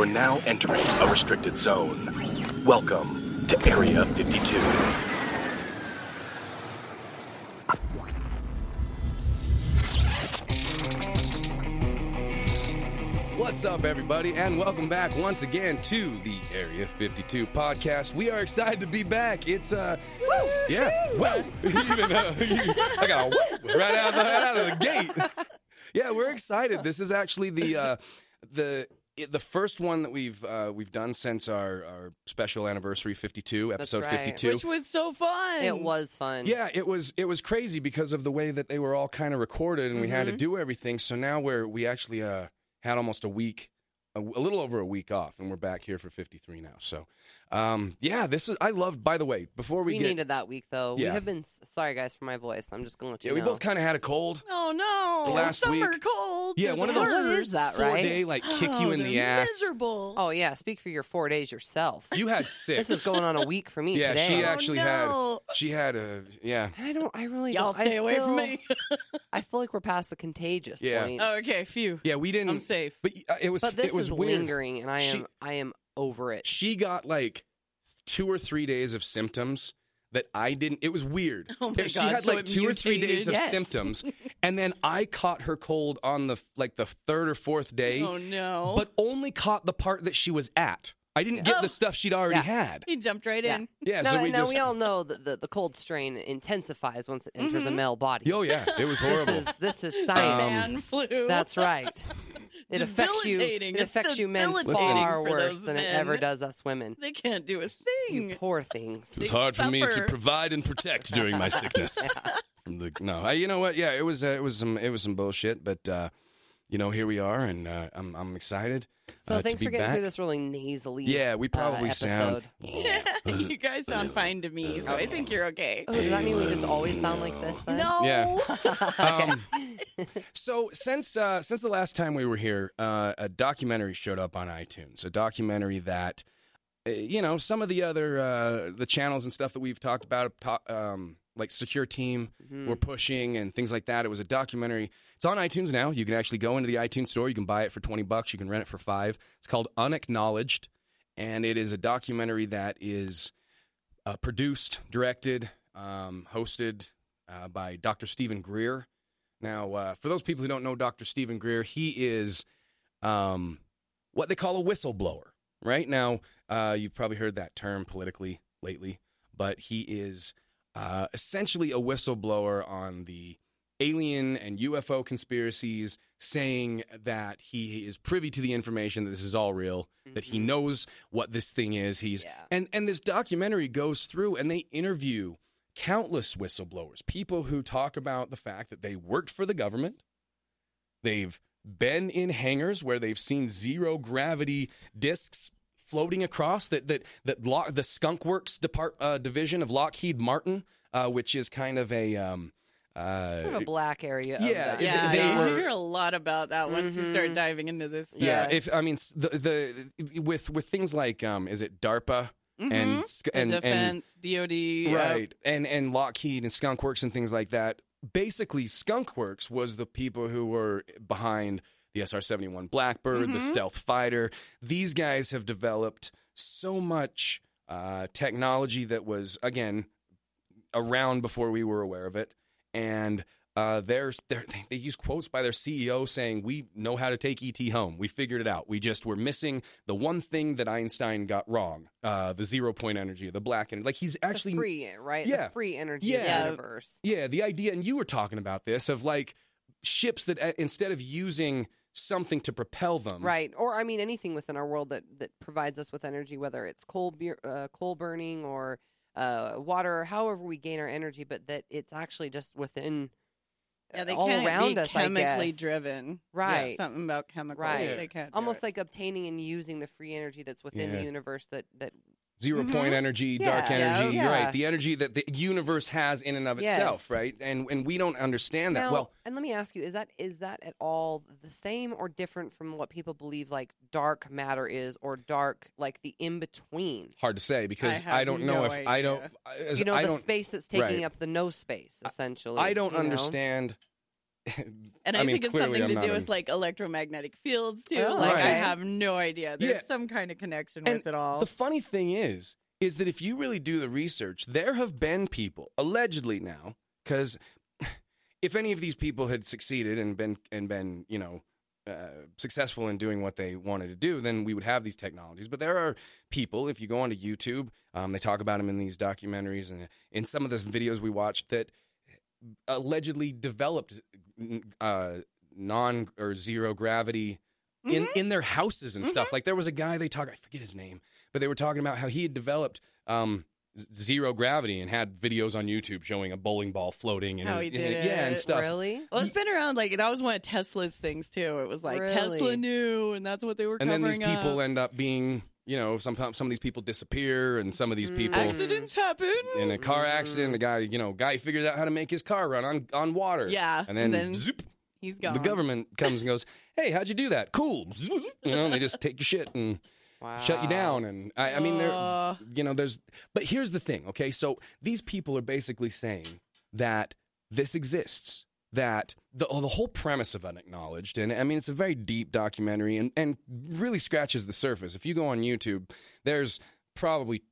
You're now entering a restricted zone. Welcome to Area 52. What's up, everybody, and welcome back once again to the Area 52 podcast. We are excited to be back. It's uh, yeah, whoa, even uh, I got a whoa right out, of the, right out of the gate. Yeah, we're excited. This is actually the uh, the it- the first one that we've uh, we've done since our, our special anniversary 52 episode right. 52 Which was so fun. It was fun. Yeah, it was it was crazy because of the way that they were all kind of recorded and we had to do everything. So now we're we actually uh, had almost a week, a, a little over a week off, and we're back here for 53 now. So, um, yeah, this is I love. By the way, before we, we get needed that week though. We have been sorry guys for my voice. I'm just gonna let you yeah, we both kind of had a cold. Oh no! Last Summer week- cold. Yeah, one of those What is that, four right? day like kick you Oh, in the ass. Miserable. oh yeah, speak for your four days yourself. You had six. this is going on a week for me yeah, today. she Oh, actually no. had she had a yeah. I don't. I really. Y'all don't, stay I away from me. I feel like we're past the contagious Yeah. point. oh, okay, phew. Yeah, we didn't. I'm safe. But uh, it was but this it was is weird. lingering, and I am. She- I am over it. she got like two or three days of symptoms that I didn't. It was weird. Oh my she God, had so like two or three days of? Yes. symptoms, and then I caught her cold on the like the third or fourth day, Oh no! but only caught the part that she was at. I didn't get Oh. the stuff she'd already Yeah. had. he jumped right Yeah. in. Yeah, now, so we now just. we all know that the, the cold strain intensifies once it enters a male body. oh yeah, it was this horrible. is this is Um, science. Man flu. That's right. It affects you. It affects you men debilitating far worse those than it ever does us women. They can't do a You thing. poor things. It was They hard for me to provide and protect during my sickness. From the- no, I, you know what? Yeah, it was uh, it was some it was some bullshit, but uh, you know here we are, and uh, I'm I'm excited. So uh, to thanks be for getting back. through this really nasally. Yeah, we uh, probably sound. episode. you guys sound fine to me, so I think you're okay. Oh, does that mean we just always sound like this? Then? No. Yeah. Um, so since uh, since the last time we were here, uh, a documentary showed up on iTunes. A documentary that, uh, you know, some of the other uh, the channels and stuff that we've talked about, um, like Secure Team, were pushing and things like that. It was a documentary. It's on iTunes now. You can actually go into the iTunes store. You can buy it for twenty bucks. You can rent it for five. It's called Unacknowledged, and it is a documentary that is uh, produced, directed, um, hosted uh, by Dr. Stephen Greer. Now, uh, for those people who don't know Dr. Stephen Greer, he is um, what they call a whistleblower. Right now, uh, you've probably heard that term politically lately, but he is uh, essentially a whistleblower on the alien and UFO conspiracies, saying that he is privy to the information that this is all real, that he knows what this thing is. He's Yeah. and and this documentary goes through and they interview countless whistleblowers, people who talk about the fact that they worked for the government. They've been in hangars where they've seen zero gravity discs floating across that that that Lock, the Skunk Works depart, uh, division of Lockheed Martin, uh, which is kind of a um, uh, Sort of a black area. Yeah, that. it- Yeah, they you were- hear a lot about that once you start diving into this. Yeah, Yes. if I mean the the with with things like um is it DARPA and sk- and, and defense, DoD, yeah. right and and Lockheed and Skunk Works and things like that. Basically, Skunk Works was the people who were behind the SR seventy one Blackbird, the stealth fighter. These guys have developed so much uh, technology that was again around before we were aware of it, and. Uh, they're, they're, they use quotes by their CEO saying, "We know how to take ET home. We figured it out. We just were missing the one thing that Einstein got wrong: uh, the zero point energy, the black energy. Like he's actually the free, right? Yeah. The free energy Yeah. the universe. yeah, the idea, and you were talking about this of like ships that uh, instead of using something to propel them, Right. Or I mean anything within our world that, that provides us with energy, whether it's coal beer, uh, coal burning or uh, water, however we gain our energy, but that it's actually just within Yeah, they all can't around be us, I chemically guess. driven. Right. Something about chemicals. Right. They can't. almost like obtaining and using the free energy that's within Yeah. the universe that that 0 point energy, dark Mm-hmm. Yeah, energy, yeah. right? The energy that the universe has in and of itself, right? And and we don't understand that. Now, well, and let me ask you: Is that is that at all the same or different from what people believe like dark matter is, or dark like the in between? hard to say because have I, don't know no if I don't. as- You know, I the space that's taking right. up the no space, essentially. I don't understand. know? And I, I mean, think it's something I'm to do in- with like electromagnetic fields too. Oh, like I have no idea. There's Yeah. some kind of connection And with it all. The funny thing is, is that if you really do the research, there have been people allegedly now, because if any of these people had succeeded and been and been, you know, uh, successful in doing what they wanted to do, then we would have these technologies. But there are people, if you go onto YouTube, um, they talk about them in these documentaries and in some of the videos we watched that allegedly developed uh, non or zero gravity in, in their houses and stuff. Like there was a guy they talk I forget his name, but they were talking about how he had developed um, zero gravity and had videos on YouTube showing a bowling ball floating and How his- he did yeah and stuff. Really? well, it's been around like that was one of Tesla's things too. It was like Really? Tesla knew, and that's what they were And then these people up. end up being, you know, sometimes some of these people disappear and some of these mm. people Accidents happen. in a car mm. accident, the guy, you know, guy figures out how to make his car run on on water. Yeah, And then, and then zoop, He's gone. the government comes and goes, "Hey, how'd you do that? Cool." Zoop, zoop. You know, and they just take your shit and Wow. shut you down. And I, I mean, there, you know, there's. But here's the thing, okay? So these people are basically saying that this exists. That the oh, the whole premise of unacknowledged, and I mean, it's a very deep documentary, and and really scratches the surface. If you go on YouTube, there's probably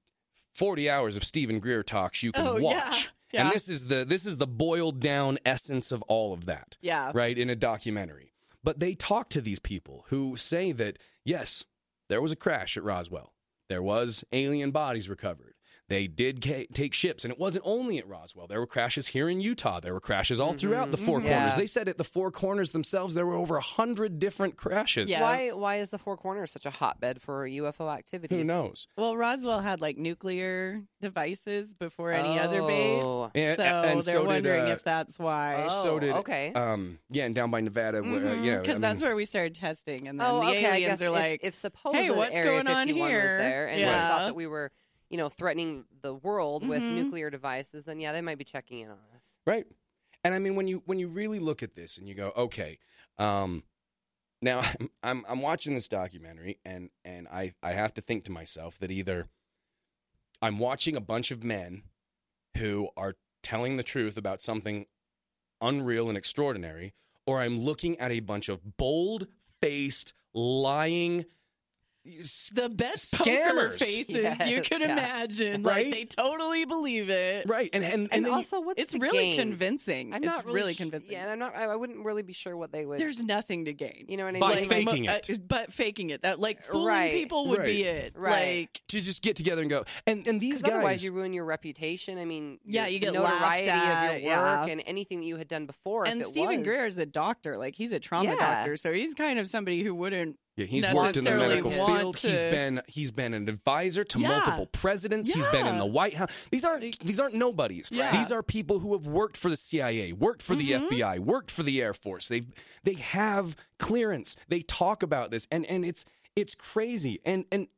40 hours of Stephen Greer talks you can Oh, yeah. watch. Yeah. And this is the this is the boiled down essence of all of that Yeah. right, in a documentary. But they talk to these people who say that, yes, there was a crash at Roswell. There was alien bodies recovered. They did ca- take ships, and it wasn't only at Roswell. There were crashes here in Utah. There were crashes all throughout the Four Yeah. Corners. They said at the Four Corners themselves there were over a hundred different crashes. Yeah. Why why is the Four Corners such a hotbed for UFO activity? Who knows? Well, Roswell had like nuclear devices before any other base, Oh. And- so and they're so did, wondering uh, if that's why. Oh, so did okay. Um, yeah, and down by Nevada, where, uh, yeah, because I that's where we started testing, and then Oh, the okay. I aliens guess are if, like, if supposedly "Hey, what's Area going on 51 was here?" there, and they Yeah. thought that we were, you know, threatening the world with Mhm. nuclear devices, then yeah, they might be checking in on us. Right. And I mean, when you when you really look at this and you go, okay, um, now I'm, I'm I'm watching this documentary and and I I have to think to myself that either I'm watching a bunch of men who are telling the truth about something unreal and extraordinary, or I'm looking at a bunch of bold faced lying. The best poker Scammers. faces Yes, you could yeah. imagine. Right? Like they totally believe it. Right, and and, and, And, then you- also, what's It's the really gain? convincing. I'm it's not really, sh- convincing. Yeah, and I'm not. I, I wouldn't really be sure what they would. There's nothing to gain. you know what I mean? By Like, faking mo- it. uh, but faking it. That like fooling Right. people would be it. Right. Like to just get together and go, and and these 'cause guys, otherwise you ruin your reputation. I mean, Yeah, you get laughed notoriety at, of your work yeah. and anything that you had done before. and if it Stephen was. Greer is a doctor. Like he's a trauma Yeah. doctor, so he's kind of somebody who wouldn't. Yeah, he's worked in the medical field. He's to- been he's been an advisor to Yeah. multiple presidents. He's been in the White House. These aren't these aren't nobodies. Yeah. These are people who have worked for the CIA, worked for the Mm-hmm. FBI, worked for the Air Force. They they have clearance. They talk about this, and and it's it's crazy. And and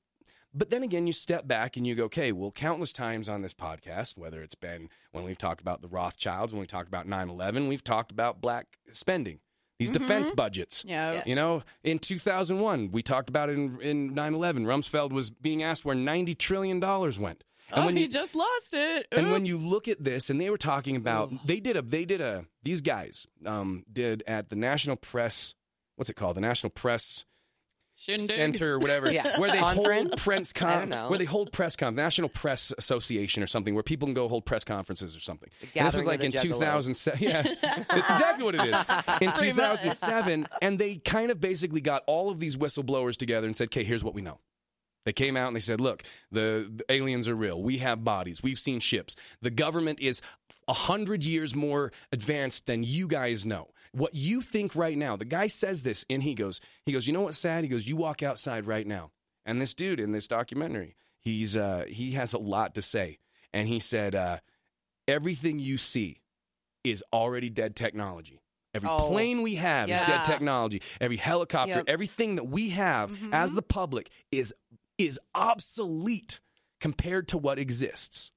but then again, you step back and you go, okay, well, countless times on this podcast, whether it's been when we've talked about the Rothschilds, when we talked about 9 11, we've talked about black spending, these defense budgets. Yeah. Yes. You know, in 2001, we talked about it in, in 9/11. Rumsfeld was being asked where 90 trillion dollars went. And oh, when he just lost it. and when you look at this, and they were talking about they did a they did a these guys um, did at the National Press what's it called the National Press Shindig. Center or whatever Yeah. where they hold press con- where they hold press con National Press Association or something where people can go hold press conferences or something. This was like in 2007. Yeah, it's exactly what it is. In 2007, and they kind of basically got all of these whistleblowers together and said, "Okay, here's what we know." They came out and they said, "Look, the, the aliens are real. We have bodies. We've seen ships. The government is a hundred years more advanced than you guys know. What you think right now?" The guy says this, and he goes, "He goes, you know what's sad? He goes, you walk outside right now, and this dude in this documentary, he's uh, he has a lot to say, and he said, uh, everything you see is already dead technology." Every Oh. plane we have is dead technology. Every helicopter, Yep. everything that we have Mhm. as the public is is obsolete compared to what exists.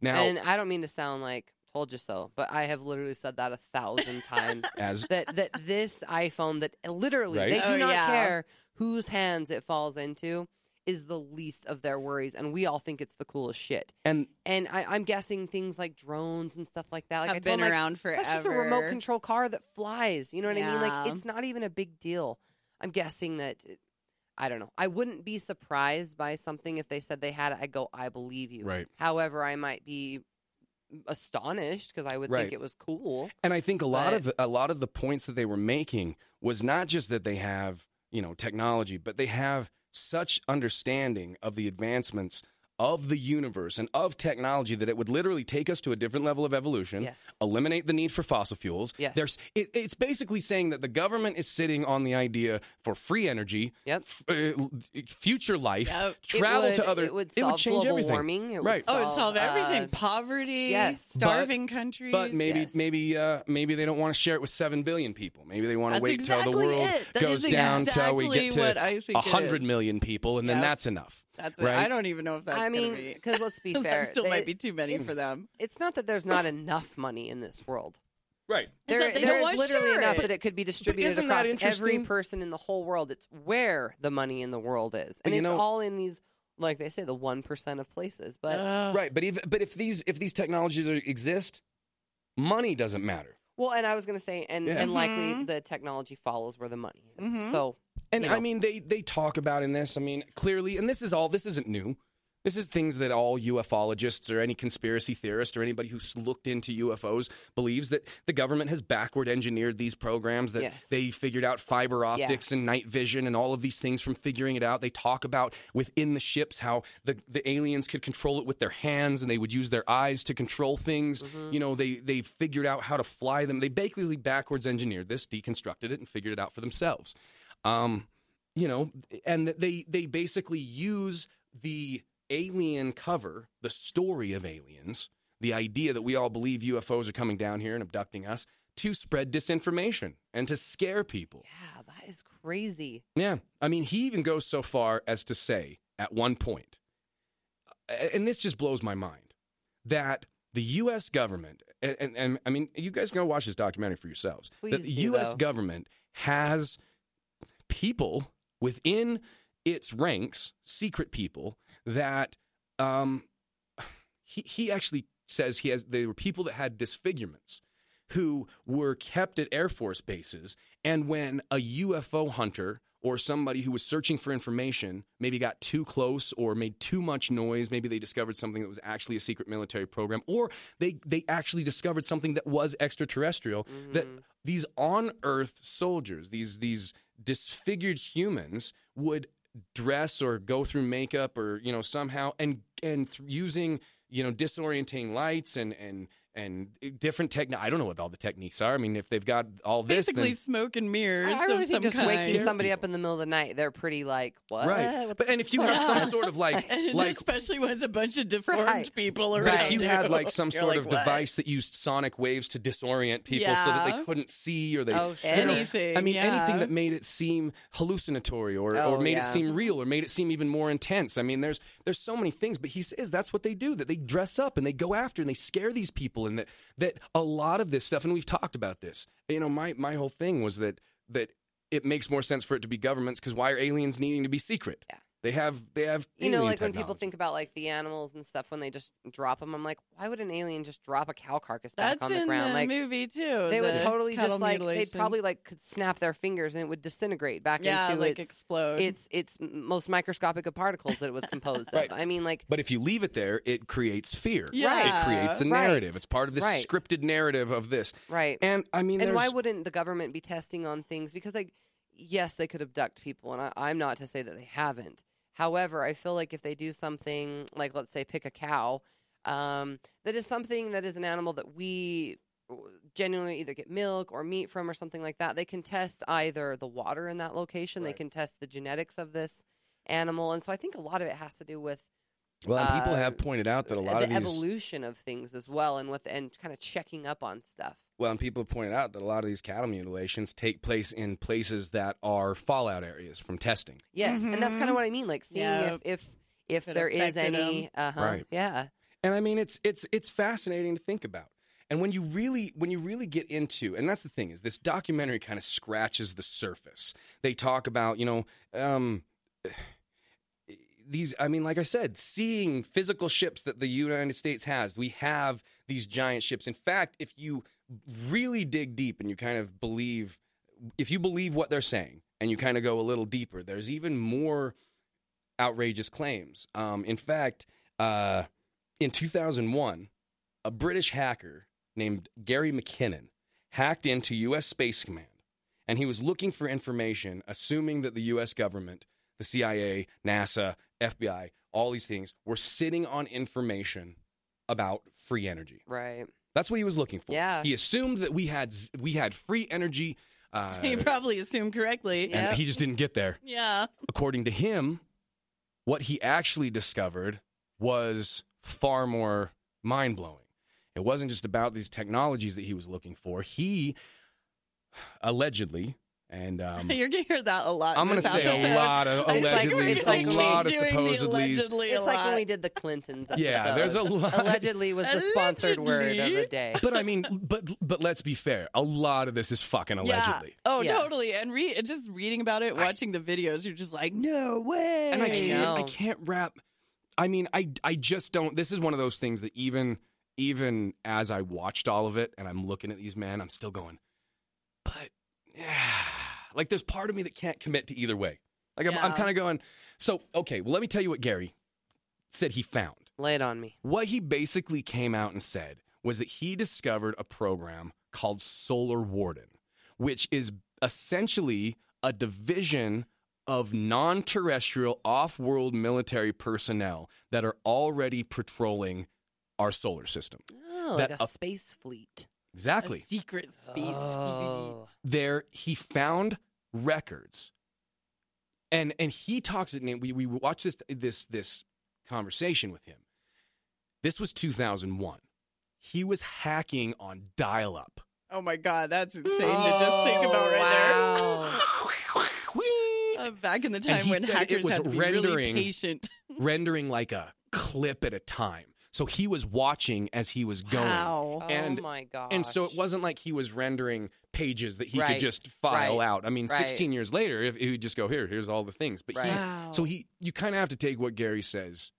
Now, And I don't mean to sound like told you so, but I have literally said that a thousand times. as that that this iPhone that uh, literally Right. they oh, do Oh, not yeah. care whose hands it falls into. is the least of their worries, and we all think it's the coolest shit. And And I, I'm guessing things like drones and stuff like that. Like Have I told been him, like, around That's just a remote control car that flies. You know what I mean? Like it's not even a big deal. I'm guessing that. I don't know. I wouldn't be surprised by something if they said they had it. I go, I believe you. Right. However, I might be astonished because I would Right. think it was cool. And I think a lot But- of a lot of the points that they were making was not just that they have, you know, technology, but they have such understanding of the advancements of the universe and of technology that it would literally take us to a different level of evolution, Yes. eliminate the need for fossil fuels. Yes. There's it, it's basically saying that the government is sitting on the idea for free energy, Yep. f- uh, future life, Yep. Travel would, to other It would solve change global everything. warming. It Right. Would Oh, solve, it'd solve everything. uh, Poverty, yes. starving countries. But maybe Yes. maybe uh, maybe they don't want to share it with seven billion people. Maybe they want to That's wait till the world goes is down till we get to what I think it hundred is. million people, and then that's enough. That's right? I don't even know if that's I mean, because let's be that fair, still they- might be too many for them. It's not that there's not enough money in this world. Right. There, that they there don't is wanna literally share enough it. that it could be distributed across every person in the whole world. It's where the money in the world is, and it's know- all in these, like they say, the one percent of places. But Ugh. Right. But if but if these if these technologies are, exist, money doesn't matter. well, and I was going to say, and Yeah. and likely Mhm. the technology follows where the money is. Mhm. So And you know. I mean, they they talk about in this. I mean, clearly, and this is all. This isn't new. This is things that all ufologists or any conspiracy theorist or anybody who's looked into UFOs believes that the government has backward engineered these programs. That Yes. they figured out fiber optics and night vision and all of these things from figuring it out. They talk about within the ships how the the aliens could control it with their hands and they would use their eyes to control things. Mm-hmm. You know, they they figured out how to fly them. They basically backwards engineered this, deconstructed it, and figured it out for themselves. Um, you know, and they they basically use the alien cover, the story of aliens, the idea that we all believe UFOs are coming down here and abducting us, to spread disinformation and to scare people. yeah, that is crazy. Yeah, I mean, he even goes so far as to say at one point, and this just blows my mind, that the U.S. government, and, and, and I mean, you guys go watch this documentary for yourselves. that the do, U.S. though. government has people within its ranks, secret people that um, he he actually says he has. They were people that had disfigurements who were kept at Air Force bases, and when a UFO hunter or somebody who was searching for information maybe got too close or made too much noise, maybe they discovered something that was actually a secret military program, or they they actually discovered something that was extraterrestrial. That these on Earth soldiers, these these disfigured humans, would dress or go through makeup or you know somehow and and th- using you know disorienting lights and and and eh, different technique. I don't know what all the techniques are. I mean, if they've got all this, Basically, then, smoke and mirrors I really of some think just kind. waking somebody people. up in the middle of the night, they're pretty like what? right? What But and if you have some sort of like like especially when it's a bunch of deformed Right. people around. But if you had like some You're sort like, of "What?" device that used sonic waves to disorient people so that they couldn't see or they Oh, sure. you know, Anything, I mean anything that made it seem hallucinatory or, Oh, or made yeah. it seem real or made it seem even more intense. I mean there's there's so many things, but he says that's what they do that they dress up and they go after and they scare these people and that that a lot of this stuff and we've talked about this. You know, my my whole thing was that that it makes more sense for it to be governments because why are aliens needing to be secret? Yeah. They have they have You know, alien like when people think about like the animals and stuff when they just drop them, I'm like, why would an alien just drop a cow carcass back That's on the in ground? the like movie too. they would totally cattle just like they mutilation. probably like could snap their fingers and it would disintegrate back yeah, into like its explode. its its most microscopic of particles that it was composed Right. of. I mean, like But if you leave it there, it creates fear. Yeah. It creates a Right. narrative. It's part of this Right. scripted narrative of this. right. And I mean, and why wouldn't the government be testing on things? Because like, yes, they could abduct people, and I, I'm not to say that they haven't. However, I feel like if they do something like, let's say, pick a cow, um, that is something that is an animal that we genuinely either get milk or meat from or something like that. They can test either the water in that location, they can test the genetics of this animal, and so I think a lot of it has to do with well, and people uh, have pointed out that a lot the of these. evolution of things as well, and with and kind of checking up on stuff. Well, and people have pointed out that a lot of these cattle mutilations take place in places that are fallout areas from testing. Yes, and that's kind of what I mean. Like seeing Yeah. if if if there is any, uh huh, Right. yeah, And I mean, it's it's it's fascinating to think about. And when you really when you really get into, and that's the thing is, this documentary kind of scratches the surface. They talk about, you know, um, these I mean like I said, seeing physical ships that the United States has. We have these giant ships. In fact, if you really dig deep and you kind of believe if you believe what they're saying and you kind of go a little deeper, there's even more outrageous claims. Um, in fact, uh, in 2001, a British hacker named Gary McKinnon hacked into U.S. Space Command, and he was looking for information, assuming that the U.S. government, the CIA, NASA, FBI, all these things were sitting on information about free energy. Right. That's what he was looking for. Yeah. He assumed that we had we had free energy. Uh, He probably assumed correctly. And Yep. he just didn't get there. Yeah. According to him, what he actually discovered was far more mind blowing. It wasn't just about these technologies that he was looking for. He allegedly, and um, You're gonna hear that a lot. I'm going gonna to say a lot of It's like- allegedly, it's like a we lot of doing the supposedly. allegedly a It's like when we did the Clintons. Episode. Yeah, there's a lot. Allegedly was the sponsored word of the day. But I mean, but but let's be fair. A lot of this is fucking allegedly. Yeah. Oh, Yeah. totally. And re- just reading about it, watching the videos, you're just like, no way. and I can't I can't wrap I mean I I just don't this is one of those things that even even as I watched all of it and I'm looking at these men I'm still going but yeah like there's part of me that can't commit to either way like I'm, I'm kind of going so okay well let me tell you what Gary said he found Lay it on me. what he basically came out and said was that he discovered a program called Solar Warden, which is essentially a division of non terrestrial, off world military personnel that are already patrolling our solar system. Oh, That like a a- space fleet. Exactly. A secret space Oh. fleet. there he found records and and he talks and we we watched this this this conversation with him this was 2001 he was hacking on dial up Oh my God, that's insane to just think about right wow. there. Uh, back in the time when said it hackers was had to be rendering- really patient. rendering like a clip at a time so he was watching as he was going Wow. and oh my god. and so it wasn't like he was rendering pages that he could just file right, out. I mean, right. 16 years later, if he would just go here, here's all the things. But Right. he, Wow. so he, you kind of have to take what Gary says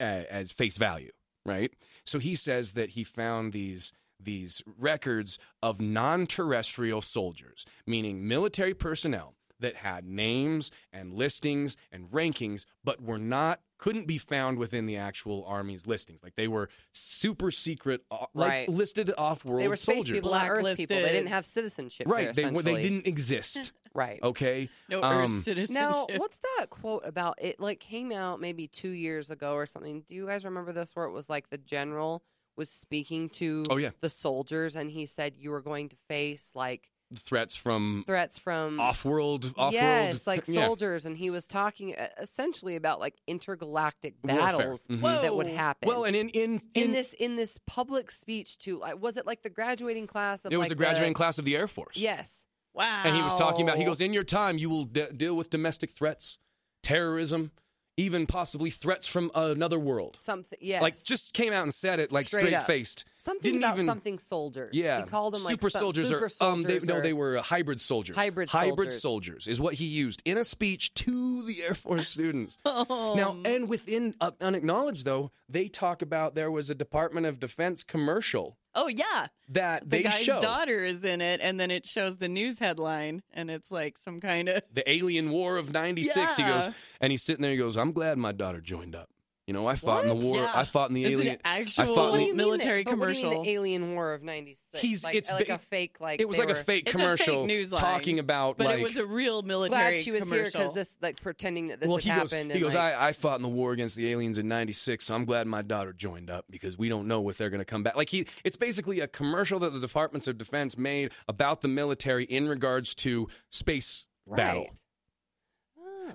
uh, as face value, right? So he says that he found these these records of non-terrestrial soldiers, meaning military personnel that had names and listings and rankings, but were not couldn't be found within the actual army's listings. Like they were super secret, uh, like Right. listed off-world they were space soldiers. people, not Earth people. They didn't have citizenship. Right, there, they they didn't exist. Right. Okay, no um, Earth citizenship. Now, what's that quote about? It like came out maybe two years ago or something. Do you guys remember this? Where it was like the general was speaking to Oh, yeah. the soldiers, and he said you were going to face like threats from threats from off-world, off-world. yes, like yeah. soldiers, and he was talking uh, essentially about like intergalactic Warfare. battles Mhm. that would happen. Well, and in in, in this in this public speech to like, was it like the graduating class of the it was like a graduating the, class of the Air Force. Yes, wow. and he was talking about. He goes, in your time, you will de- deal with domestic threats, terrorism, even possibly threats from another world. something. Yes, Like, just came out and said it like Straight straight up. faced. Something didn't about even- something soldiers. Yeah, he called them like super some- soldiers super or um, they, soldiers no, they were uh, hybrid soldiers. Hybrid hybrid soldiers. soldiers is what he used in a speech to the Air Force students. Oh. Now, and within uh, unacknowledged though, they talk about there was a Department of Defense commercial oh yeah, that the they guy's show daughter is in it, and then it shows the news headline, and it's like some kind of the Alien War of '96. He goes, and he's sitting there. He goes, "I'm glad my daughter joined up. You know, I fought in the war. Yeah. I fought in the It's an alien. actual- I fought What in the, military that- but what do you mean commercial. the Alien War of '96. He's- like, it's uh, like ba- a fake. Like it was they like a were- fake It's a fake commercial news line, talking about but like it was a real military Glad she was here because this, like, pretending that this well, had he goes. happened. He goes. like, I, I fought in the war against the aliens in '96, so I'm glad my daughter joined up because we don't know if they're going to come back. Like he, it's basically a commercial that the Departments of Defense made about the military in regards to space battle. right. I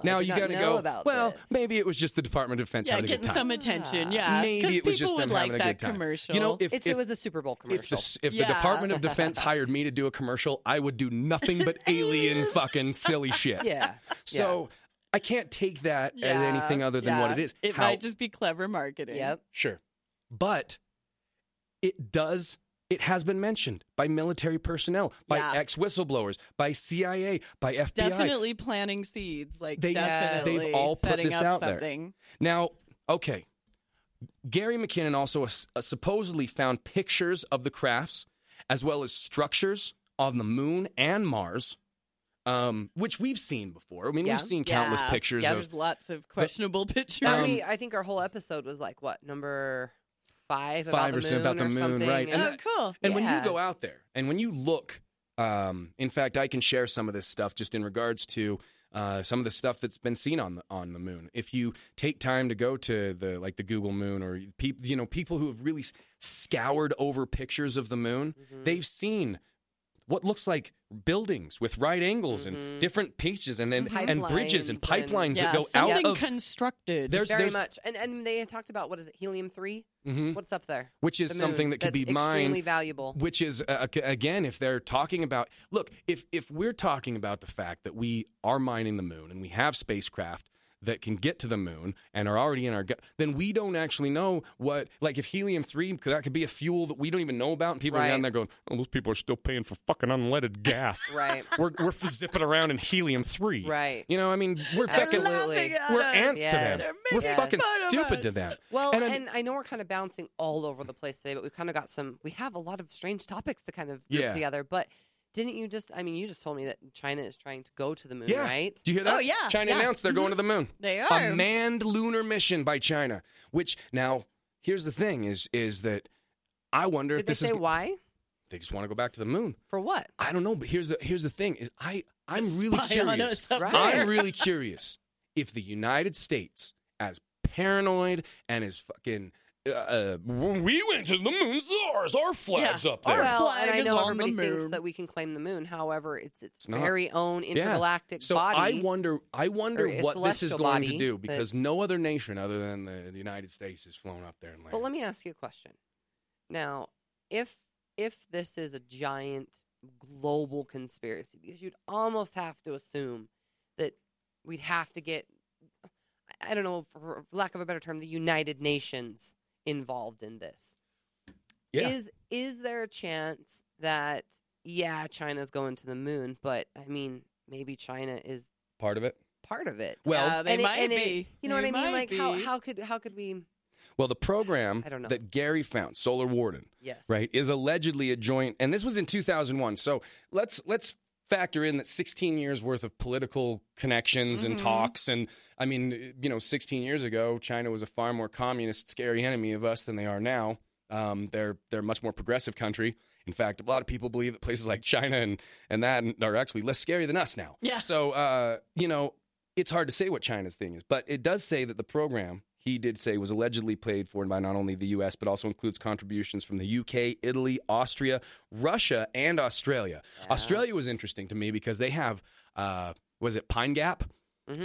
Now you got to go. About Well, this. maybe it was just the Department of Defense yeah, having a good getting time. some attention. Ah. Yeah, Maybe 'Cause it was just people them would like having a that good time. commercial. You know, if if, it was a Super Bowl if commercial. the if the Department of Defense hired me to do a commercial, I would do nothing but alien fucking silly shit. yeah. So I can't take that as anything other than what it is. It How- might just be clever marketing. Yep. Sure. But it does It has been mentioned by military personnel, by Yeah. ex whistleblowers, by CIA, by FBI. Definitely planting seeds. Like They- definitely they've all put setting this up out there. something. Now, okay. Gary McKinnon also uh, supposedly found pictures of the crafts as well as structures on the moon and Mars, um, which we've seen before. I mean, Yeah. we've seen countless Yeah. pictures Yeah, of. there's lots of questionable pictures. I Um, I think our whole episode was like what number five, Five about the or so moon about the moon, something, right. And oh, cool. And when you go out there and when you look, um, in fact, I can share some of this stuff just in regards to uh, some of the stuff that's been seen on the on the moon. If you take time to go to the like the Google Moon or people, you know, people who have really scoured over pictures of the moon, Mm-hmm. they've seen what looks like buildings with right angles and different pieces and then and bridges and Mm-hmm. Pipelines and- pipelines yeah, that go something out of constructed. There's- Very much, and and they had talked about what is it, helium 3 Mhm. What's up there? which is The something that could That's be mined extremely valuable. which is uh, again if they're talking about look if if we're talking about the fact that we are mining the moon and we have spacecraft that can get to the moon and are already in our gut then we don't actually know what like if helium 3 could that could be a fuel that we don't even know about and people are down there going oh those people are still paying for fucking unleaded gas Right. we're, we're zipping around in helium 3 Right. you know i mean we're fucking Absolutely. we're ants to them we're Yes. fucking stupid to them Well, And and, I'm- I know we're kind of bouncing all over the place today, but we've kind of got some. We have a lot of strange topics to kind of group Yeah. together. But didn't you just? I mean, you just told me that China is trying to go to the moon, yeah right? do you hear that Oh, yeah, china yeah. announced they're going to the moon mm-hmm. They are. a manned lunar mission by China. Which now, here's the thing: is is that I wonder Did if they this say is why? they just want to go back to the moon. For what? I don't know, but here's the here's the thing: is I I'm really Spy on curious. us up Right. there. I'm really curious if the United States, as paranoid and as fucking. Uh, uh, when we went to the moon, it's ours. Our flag's Yeah. up there. Our well, flag and I is know on the everybody thinks moon. that we can claim the moon. However, it's its not. very own Yeah. intergalactic so body. I wonder, I wonder a what this is celestial going to body do that- because no other nation other than the, the United States has flown up there and landed. But let me ask you a question. Now, if if this is a giant global conspiracy, because you'd almost have to assume that we'd have to get, I don't know, for lack of a better term, the United Nations involved in this. Yeah. Is is there a chance that yeah, China's going to the moon, but I mean, maybe China is part of it. part of it. Well, yeah, they And it- might and it- be. you know They what I mean? Like how be. how could how could we? Well, the program I don't know. that Gary found, Solar Warden, Yes. right, is allegedly a joint, and this was in 2001. So let's let's factor in that 16 years worth of political connections and Mm-hmm. talks, and I mean, you know, 16 years ago, China was a far more communist, scary enemy of us than they are now. Um, they're they're a much more progressive country. In fact, a lot of people believe that places like China and and that are actually less scary than us now. Yeah. So uh, you know, it's hard to say what China's thing is, but it does say that the program he did say was allegedly paid for by not only the U.S. but also includes contributions from the U.K., Italy, Austria, Russia, and Australia. Australia was interesting to me because they have uh, was it Pine Gap?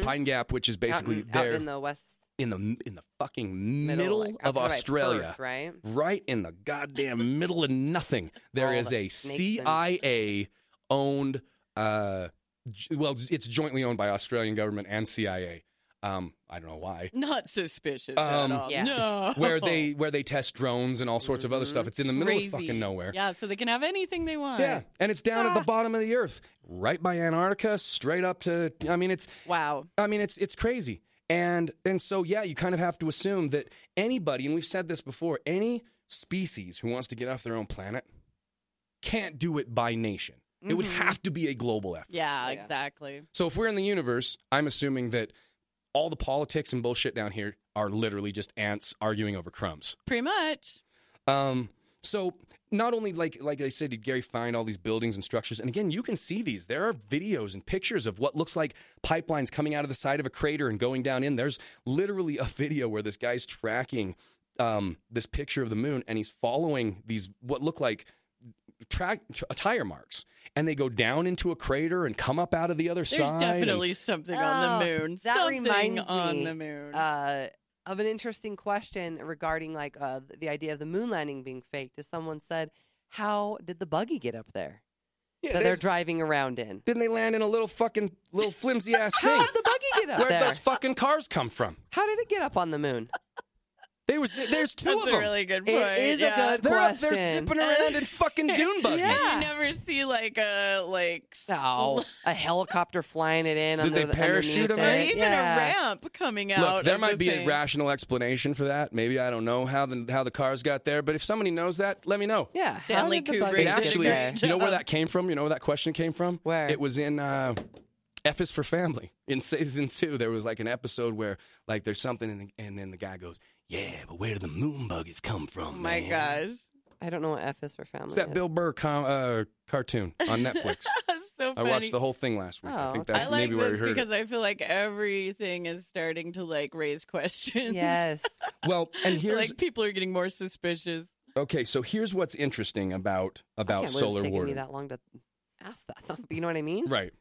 Pine Gap, which is basically Mm-hmm. out in, there out in the west in the in the fucking middle, middle, like, of out kinda by Australia, Perth, right? right in the goddamn middle of nothing. There All is a snakes and- CIA owned. Uh, j- well, it's jointly owned by Australian government and CIA. Um, I don't know why. Not suspicious Um, at all. Yeah. No. Where they where they test drones and all sorts of other Mm-hmm. stuff. It's in the middle Crazy. of fucking nowhere. Yeah, so they can have anything they want. Yeah, and it's down at the Ah. bottom of the earth, right by Antarctica, straight up to. I mean, it's Wow. I mean, it's it's crazy. And and so yeah, you kind of have to assume that anybody, and we've said this before, any species who wants to get off their own planet can't do it by nation. It would have to be a global effort. Yeah, Yeah. exactly. So if we're in the universe, I'm assuming that all the politics and bullshit down here are literally just ants arguing over crumbs. Pretty much. Um, so not only like like I said, did Gary find all these buildings and structures, and again, you can see these. There are videos and pictures of what looks like pipelines coming out of the side of a crater and going down in. There's literally a video where this guy's tracking um, this picture of the moon, and he's following these what look like track tr- tire marks, and they go down into a crater and come up out of the other There's side. There's definitely something on Oh, the moon. that something reminds on me, the moon. uh, of an interesting question regarding like uh, the idea of the moon landing being faked. Is someone said, "How did the buggy get up there Yeah, that they're driving around in? Didn't they land in a little fucking little flimsy ass thing? How did the buggy get up Where'd there? those fucking cars come from? How did it get up on the moon? They was there's two That's of a them. really good It point. is a good They're up there zipping around in fucking dune buggies. Yeah. You never see like a like s- So a helicopter flying it in. Did under they the, parachute them or even yeah. a ramp coming out. Look, there might the be thing. a rational explanation for that. Maybe I don't know how the how the cars got there, but if somebody knows that, let me know. Yeah, Stanley Kubrick buggies did a actually, there? you know where that came from? You know where that question came from? Where? It was in uh, F is for Family in season two. There was like an episode where like there's something, and, the, and then the guy goes, "Yeah, but where do the moon buggies come from?" Oh my man?" gosh. I don't know what F is for family. It's that is. Bill Burr com- uh, cartoon on Netflix. That's so I watched the whole thing last week. I Oh, think that's I like maybe where this I heard because it. I feel like everything is starting to like raise questions. Yes. Well, and here's like people are getting more suspicious. okay. So here's what's interesting about I about can't believe solar it's taking me that long to ask that. But you know what I mean? Right.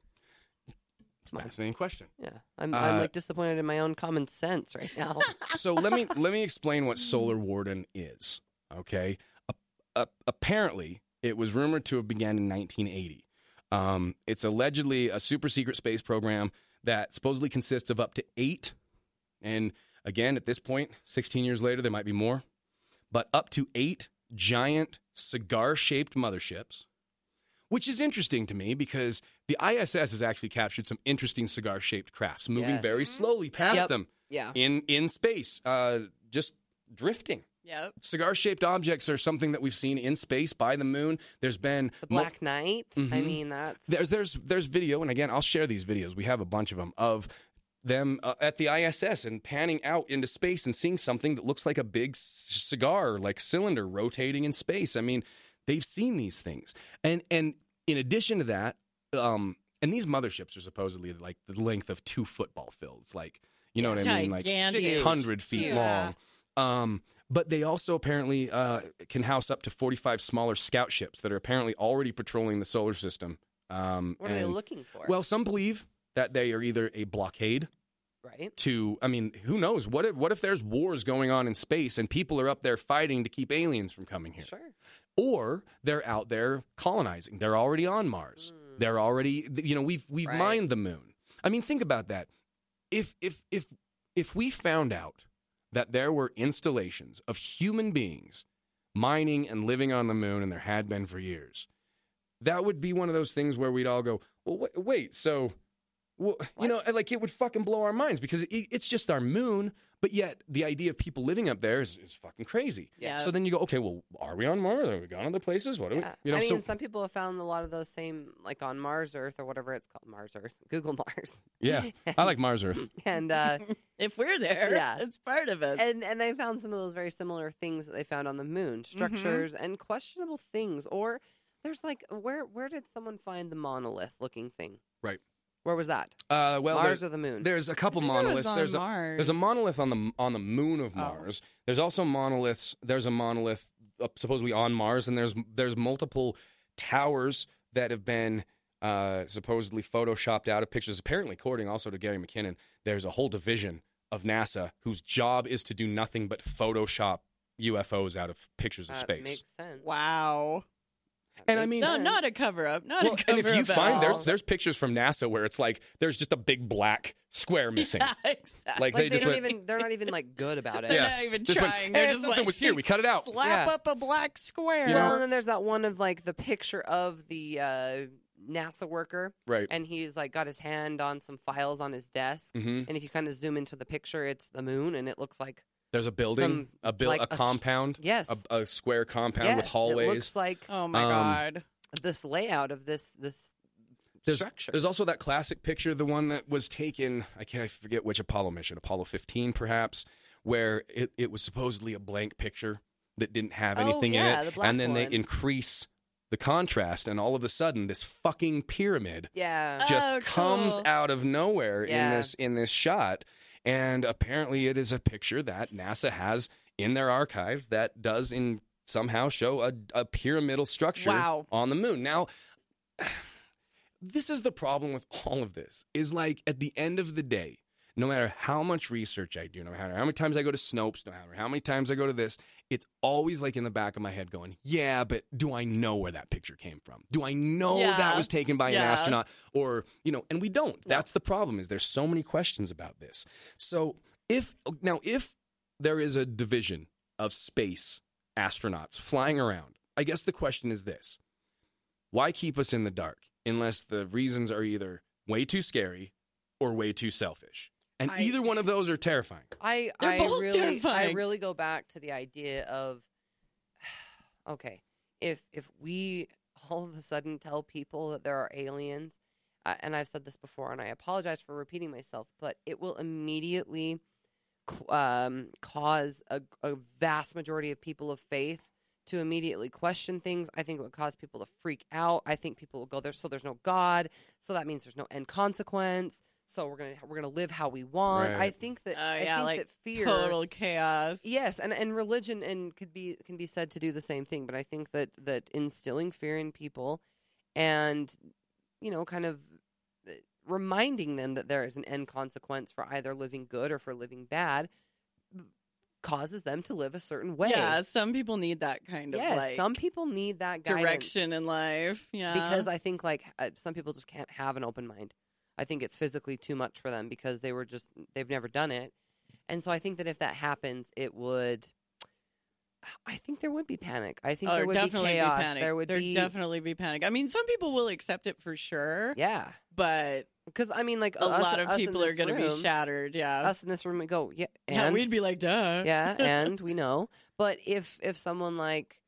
On. Fascinating question. Yeah. I'm, I'm Uh, like disappointed in my own common sense right now. so let me let me explain what solar warden is okay apparently it was rumored to have begun in 1980 um, it's allegedly a super secret space program that supposedly consists of up to eight and again at this point 16 years later there might be more but up to eight giant cigar shaped motherships which is interesting to me because the iss has actually captured some interesting cigar shaped crafts moving Yes. very slowly past Yep. them yeah. in in space, uh, just drifting. Yep. Cigar shaped objects are something that we've seen in space by the moon. There's been The Black Knight. I Mhm. mean, that's. there's there's there's video, and again, I'll share these videos. We have a bunch of them of them uh, at the ISS and panning out into space and seeing something that looks like a big c- cigar, like cylinder rotating in space. I mean, they've seen these things, and and in addition to that, um, and these motherships are supposedly like the length of two football fields, like you know what I mean, like six hundred feet Huge. long. Um, but they also apparently uh, can house up to 45 smaller scout ships that are apparently already patrolling the solar system. Um, what are they looking for? Well, some believe that they are either a blockade right. to, I mean, who knows? What if, what if there's wars going on in space and people are up there fighting to keep aliens from coming here? Sure. Or they're out there colonizing. They're already on Mars. They're already, you know, we've we've Right. mined the moon. I mean, think about that. If if if if we found out that there were installations of human beings mining and living on the moon, and there had been for years, that would be one of those things where we'd all go, "Well, wait, wait so." Well, you know, like it would fucking blow our minds because it, it's just our moon, but yet the idea of people living up there is, is fucking crazy. Yeah. So then you go, okay, well, are we on Mars? Are we gone other places? What are Yeah. we? You know, I mean, so some people have found a lot of those same, like on Mars Earth or whatever it's called, Mars Earth, Google Mars, yeah, I like Mars Earth. and uh, If we're there, Yeah. it's part of us. and and they found some of those very similar things that they found on the moon, Mm-hmm. structures and questionable things. Or there's like, where where did someone find the monolith looking thing? Right. Where was that? Uh, well, Mars there- or the moon? There's a couple I think it was monoliths. on there's a Mars. there's a monolith on the on the moon of Oh. Mars. There's also monoliths. There's a monolith uh, supposedly on Mars, and there's there's multiple towers that have been uh, supposedly photoshopped out of pictures. Apparently, according also to Gary McKinnon, there's a whole division of NASA whose job is to do nothing but Photoshop UFOs out of pictures of that space. makes sense. wow. That And I mean- No, not a cover up. Not well, a cover up. and if you find all. there's there's pictures from NASA where it's like there's just a big black square missing. Yeah, exactly. Like, Like they they, just don't went- even. They're not even like good about it. They're Yeah. not even Just went, trying. "Hey, They're just something like, was here. We cut it out." Slap Yeah. up a black square. You know? Well, and then there's that one of like the picture of the uh, NASA worker, right. and he's like got his hand on some files on his desk. hmm And if you kind of zoom into the picture, it's the moon, and it looks like There's a building, Some, a build, like, a a s- compound, yes, a, a square compound yes, with hallways. It looks like oh my Um, god. this layout of this this There's, structure. there's also that classic picture, the one that was taken. I can't I forget which Apollo mission, Apollo 15, perhaps, where it, it was supposedly a blank picture that didn't have Oh, anything yeah, in the it, black and then one. they increase the contrast, and all of a sudden, this fucking pyramid yeah, just Oh, comes out of nowhere in this in this shot and apparently it is a picture that NASA has in their archive that does in somehow show a, a pyramidal structure Wow. on the moon now this is the problem with all of this is like at the end of the day no matter how much research I do, no matter how many times I go to Snopes, no matter how many times I go to this, it's always like in the back of my head going, yeah, but do I know where that picture came from? Do I know that was taken by an astronaut? Or, you know, and we don't. That's the problem is there's so many questions about this. So if now if there is a division of space astronauts flying around. I guess the question is this why keep us in the dark unless the reasons are either way too scary or way too selfish? And I- either one of those are terrifying. I They're I both really I really go back to the idea of okay, if if we all of a sudden tell people that there are aliens, uh, and I've said this before, and I apologize for repeating myself, but it will immediately um, cause a, a vast majority of people of faith to immediately question things. I think it would cause people to freak out. I think people will go there. So there's no God. So that means there's no end consequence. So we're gonna we're gonna live how we want. Right. I think that Oh I think like that fear total chaos. Yes, and, and religion and could be can be said to do the same thing, but I think that that instilling fear in people and you know kind of uh, reminding them that there is an end consequence for either living good or for living bad causes them to live a certain way. Yeah, some people need that kind of yes, like some people need that guidance direction in life. Yeah, because I think like uh, some people just can't have an open mind. I think it's physically too much for them because they were just they've never done it, and so I think that if that happens, it would. I think there would be panic. I think oh, there would definitely be chaos. panic. There would There'd be definitely be panic. I mean, some people will accept it for sure, yeah, but because I mean, like a us- lot of people are going to be shattered. Yeah, Us in this room, we go, yeah, yeah, we'd be like, duh. yeah, and we know. But if if someone like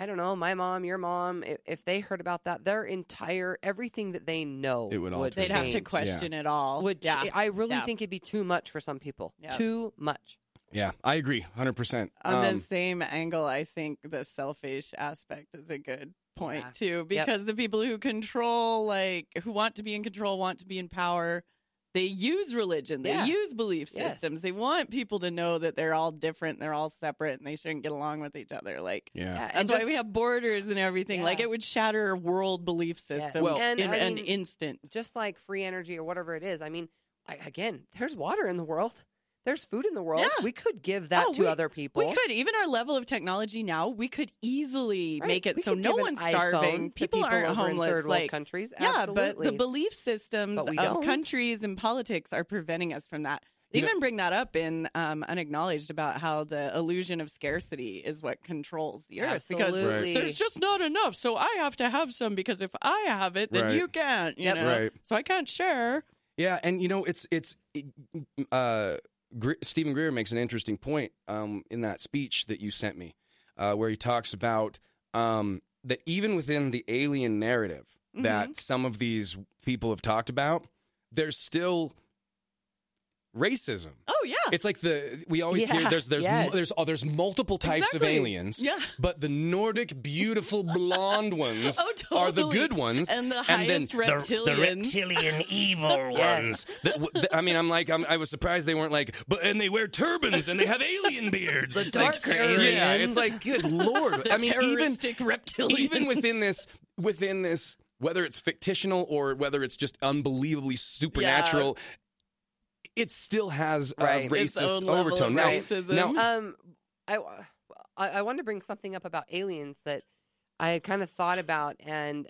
I don't know, my mom, your mom, if, if they heard about that, their entire everything that they know It would alter They'd have to change. question it all. Would yeah. ch- I really Yeah. think it'd be too much for some people. Yeah. Too much. Yeah, I agree, hundred percent. Um, On the same angle, I think the selfish aspect is a good point Yeah. too, because the people who control, like who want to be in control, want to be in power. They use religion. They Yeah. use belief Yes. systems. They want people to know that they're all different, they're all separate, and they shouldn't get along with each other. Like yeah. Yeah, and that's why we have borders and everything. Like it would shatter world belief systems Well- And, in I an mean, instant. just like free energy or whatever it is. I mean, I, again, there's water in the world. There's food in the world. Yeah. We could give that Oh, to we- other people. We could even our level of technology now. We could easily Right. make it We so no one's starving. to People, aren't homeless. third world like countries. yeah, Absolutely. but the belief systems of don't. countries and politics are preventing us from that. They You know- even bring that up in um, Unacknowledged about how the illusion of scarcity is what controls the earth Absolutely. because there's just not enough. So I have to have some because if I have it, then Right. you can't. You Yep. know, Right. so I can't share. Yeah, and you know, it's it's uh, Gre- Steven Greer makes an interesting point um, in that speech that you sent me, uh, where he talks about um, that even within the alien narrative that some of these people have talked about, there's still racism. Oh yeah, It's like the we always hear there's there's yes. there's oh, there's multiple types Exactly. of aliens. Yeah. But the Nordic beautiful blonde ones Oh, are the good ones. And the then highest the- The, reptilian evil Yes. ones. That w- th- I mean, I'm like I'm, I was surprised they weren't like, but and they wear turbans and they have alien beards. The It's like, darker yeah, it's like good lord. The I mean, even terroristic reptilians. even within this within this whether it's fictional or whether it's just unbelievably supernatural it still has a Right. Its racist own level overtone now, racism. now Um, I, I I wanted to bring something up about aliens that I had kind of thought about, and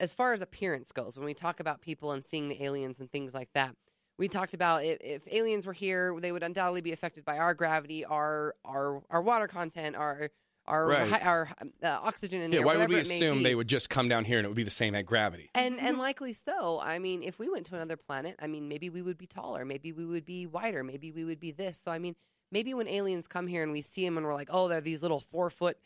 as far as appearance goes, when we talk about people and seeing the aliens and things like that, we talked about if, if aliens were here, they would undoubtedly be affected by our gravity, our our our water content, our our Right. hi- our uh, oxygen in yeah, there. why would we assume they would just come down here and it would be the same at gravity And and likely so. I mean, if we went to another planet, I mean, maybe we would be taller, maybe we would be wider, maybe we would be this. So I mean, maybe when aliens come here and we see them and we're like, oh, they're these little four foot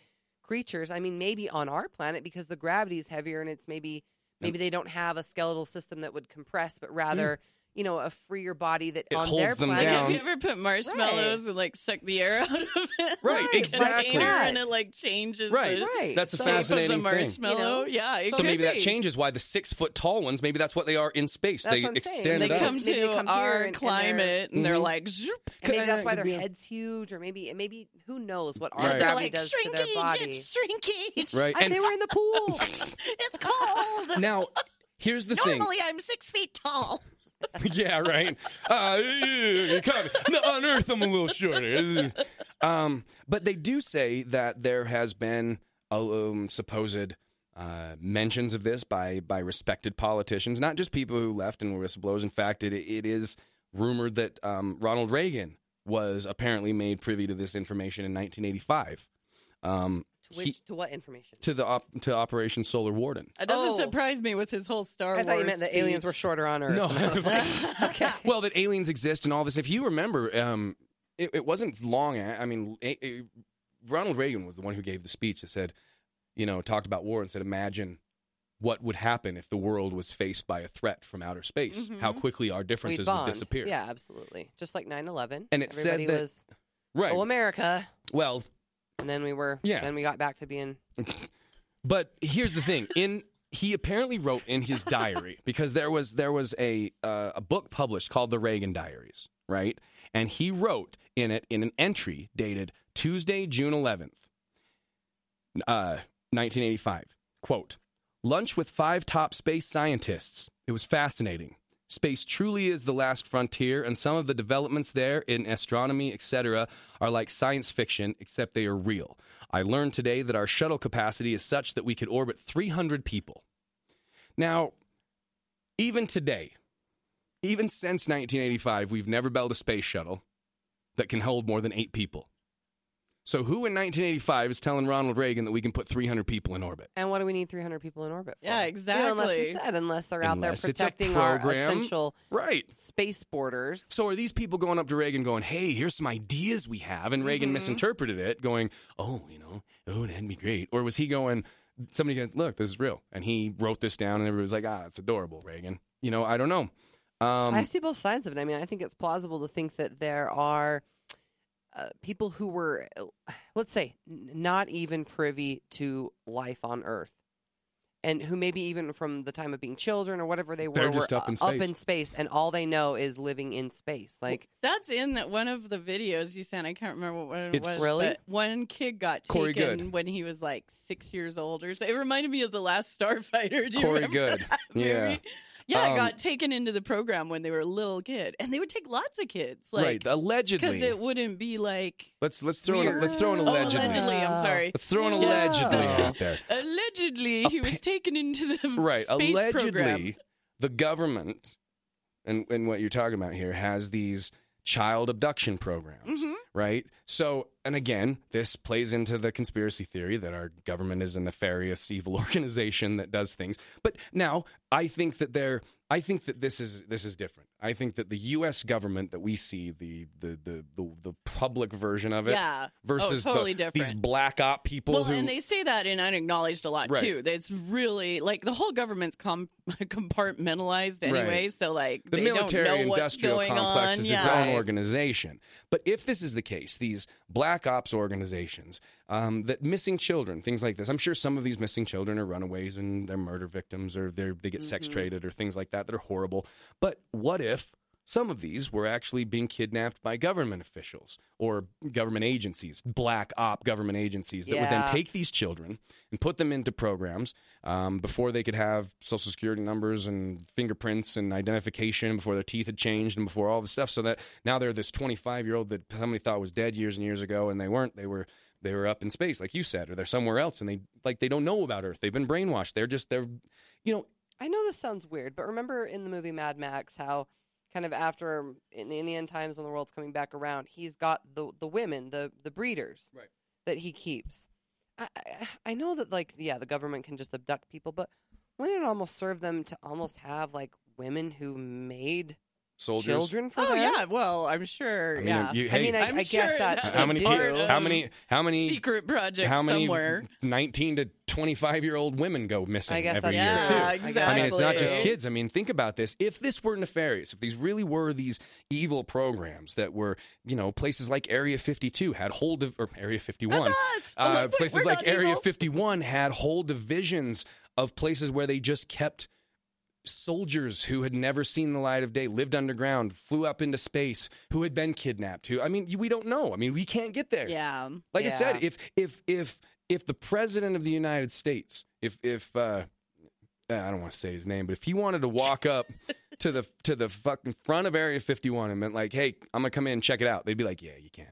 creatures. I mean, maybe on our planet because the gravity is heavier and it's maybe maybe they don't have a skeletal system that would compress, but rather you know a freer body that It on holds their them planet. down. Have you ever put marshmallows and like suck the air out of it? Right, Like, exactly. container And it like changes Right. the Right. That's a shape fascinating of the thing. marshmallow. You know? Yeah, it so could maybe that changes why the six foot tall ones maybe that's what they are in space That's they what extend They it out come they to come our and- and they're- climate and they're Mhm. like, zoop. And maybe that's why their head's huge, or maybe maybe who knows what our Right. They're gravity like, does to shrinkage, their body. it's shrinkage. right I- and they were in the pool. it's cold. now here's the thing Normally, I'm six feet tall. yeah, right. Uh, no, on Earth, I'm a little shorter. Um, but they do say that there has been um, supposed uh, mentions of this by by respected politicians, not just people who left and were whistleblowers. In fact, it it is rumored that um, Ronald Reagan was apparently made privy to this information in 1985. Um, To which to what information? to the op- to Operation Solar Warden. It doesn't Oh. surprise me with his whole Star Wars. I Wars. thought you meant that aliens were shorter on Earth. No. And I was like, okay. Well, that aliens exist and all this. If you remember, um, it, it wasn't long. I mean, a, a- Ronald Reagan was the one who gave the speech that said, you know, talked about war and said, imagine what would happen if the world was faced by a threat from outer space. How quickly our differences would disappear. Yeah, absolutely. Just like 9/11. And it said Everybody that- was Right. oh America, well, and then we were. Yeah. Then we got back to being. But here's the thing: in he apparently wrote in his diary because there was there was a uh, a book published called the Reagan Diaries, right? And he wrote in it in an entry dated Tuesday, June 11th, uh, 1985. Quote: Lunch with five top space scientists. It was fascinating. Space truly is the last frontier, and some of the developments there in astronomy, etc., are like science fiction, except they are real. I learned today that our shuttle capacity is such that we could orbit 300 people. Now, even today, even since 1985, we've never built a space shuttle that can hold more than eight people. So, who in 1985 is telling Ronald Reagan that we can put 300 people in orbit? And what do we need 300 people in orbit for? Yeah, You know, unless we exactly. said, unless they're out Unless there it's a protecting our essential Right. space borders. So are these people going up to Reagan going, hey, here's some ideas we have? And Reagan misinterpreted it, going, oh, you know, oh, that'd be great. Or was he going, somebody goes, look, this is real. And he wrote this down and everybody was like, ah, it's adorable, Reagan. You know, I don't know. Um, I see both sides of it. I mean, I think it's plausible to think that there are uh, people who were, uh, let's say, not even privy to life on Earth. And who maybe even from the time of being children or whatever they were, They're just were up in uh, up space. in space, and all they know is living in space. Like, That's in that one of the videos you sent. I can't remember what it It's- was. Really? but one kid got Corey taken Goode. when he was like six years old or so. It reminded me of the last Starfighter. Do you Corey remember Goode. that Yeah. Movie? Yeah, Um, I got taken into the program when they were a little kid, and they would take lots of kids, like right. Allegedly. because it wouldn't be like let's let's throw an, weird. let's throw an Oh, allegedly. allegedly. I'm sorry. Let's throw an Yeah. allegedly out there. Allegedly, he was taken into the right space allegedly program. the government and, and what you're talking about here has these child abduction programs Mm-hmm. right so and again this plays into the conspiracy theory that our government is a nefarious evil organization that does things but now i think that they're i think that this is this is different i think that the us government that we see the the the the, the public version of it Yeah. Oh, versus totally the, different. these black op people Well, who and they say that in unacknowledged a lot Right. too. It's really like the whole government's com- compartmentalized anyway. Right. So like the they military don't know what's industrial going complex on. is yeah. its own organization. But if this is the case, these black ops organizations um, that missing children, things like this, I'm sure some of these missing children are runaways and they're murder victims or they're, they get sex Mm-hmm. traded or things like that that are horrible. But what if some of these were actually being kidnapped by government officials or government agencies, black op government agencies that would then take these children and put them into programs um, before they could have social security numbers and fingerprints and identification, before their teeth had changed and before all this stuff. So that now they're this 25 year old that somebody thought was dead years and years ago, and they weren't. They were they were up in space, like you said, or they're somewhere else, and they like they don't know about Earth. They've been brainwashed. They're just they're, you know, I know this sounds weird, but remember in the movie Mad Max how kind of after in the, in the end times when the world's coming back around, he's got the the women, the the breeders Right. that he keeps. I, I I know that like yeah, the government can just abduct people, but wouldn't it almost serve them to almost have like women who made soldiers. children for Oh them? yeah, well I'm sure. I mean, yeah. you, I hey, mean, I, I'm I guess sure that that's how a many part people, of how many how many secret project how many somewhere. 19 to 25 year old women go missing I guess every that's year yeah, too. exactly. I mean, it's not just Exactly. kids. I mean, think about this. If this were nefarious, if these really were these evil programs that were, you know, places like Area 52 had whole, div- or Area 51, That's us. Uh, wait, places we're like not Area evil. 51 had whole divisions of places where they just kept soldiers who had never seen the light of day, lived underground, flew up into space, who had been kidnapped. Who, I mean, we don't know. I mean, we can't get there. Yeah. Like I said, if if if if the president of the United States, if if uh, I don't want to say his name, but if he wanted to walk up to the to the fucking front of Area 51 and meant like, "Hey, I'm gonna come in and check it out," they'd be like, "Yeah, you can't."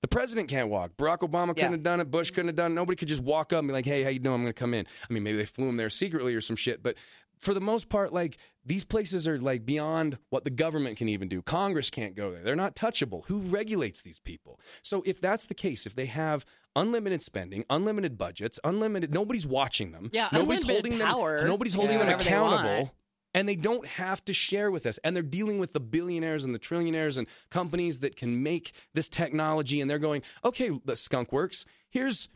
The president can't walk. Barack Obama couldn't Yeah. have done it. Bush couldn't have done it. Nobody could just walk up and be like, "Hey, how you doing? I'm gonna come in." I mean, maybe they flew him there secretly or some shit, but for the most part, like these places are like beyond what the government can even do. Congress can't go there. They're not touchable. Who regulates these people? So if that's the case, if they have unlimited spending, unlimited budgets, unlimited, nobody's watching them. Yeah, nobody's holding power them. Nobody's holding do them whatever they accountable. And they don't have to share with us. And they're dealing with the billionaires and the trillionaires and companies that can make this technology. And they're going, okay, the skunk works. Here's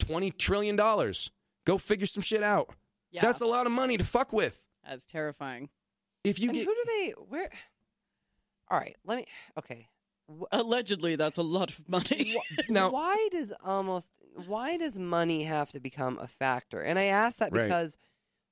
$20 trillion. Go figure some shit out. Yeah. That's a lot of money to fuck with. That's terrifying. If you and get who do they? Where? All right, let me. Okay, Allegedly, that's a lot of money. now, why does almost why does money have to become a factor? And I ask that Right. because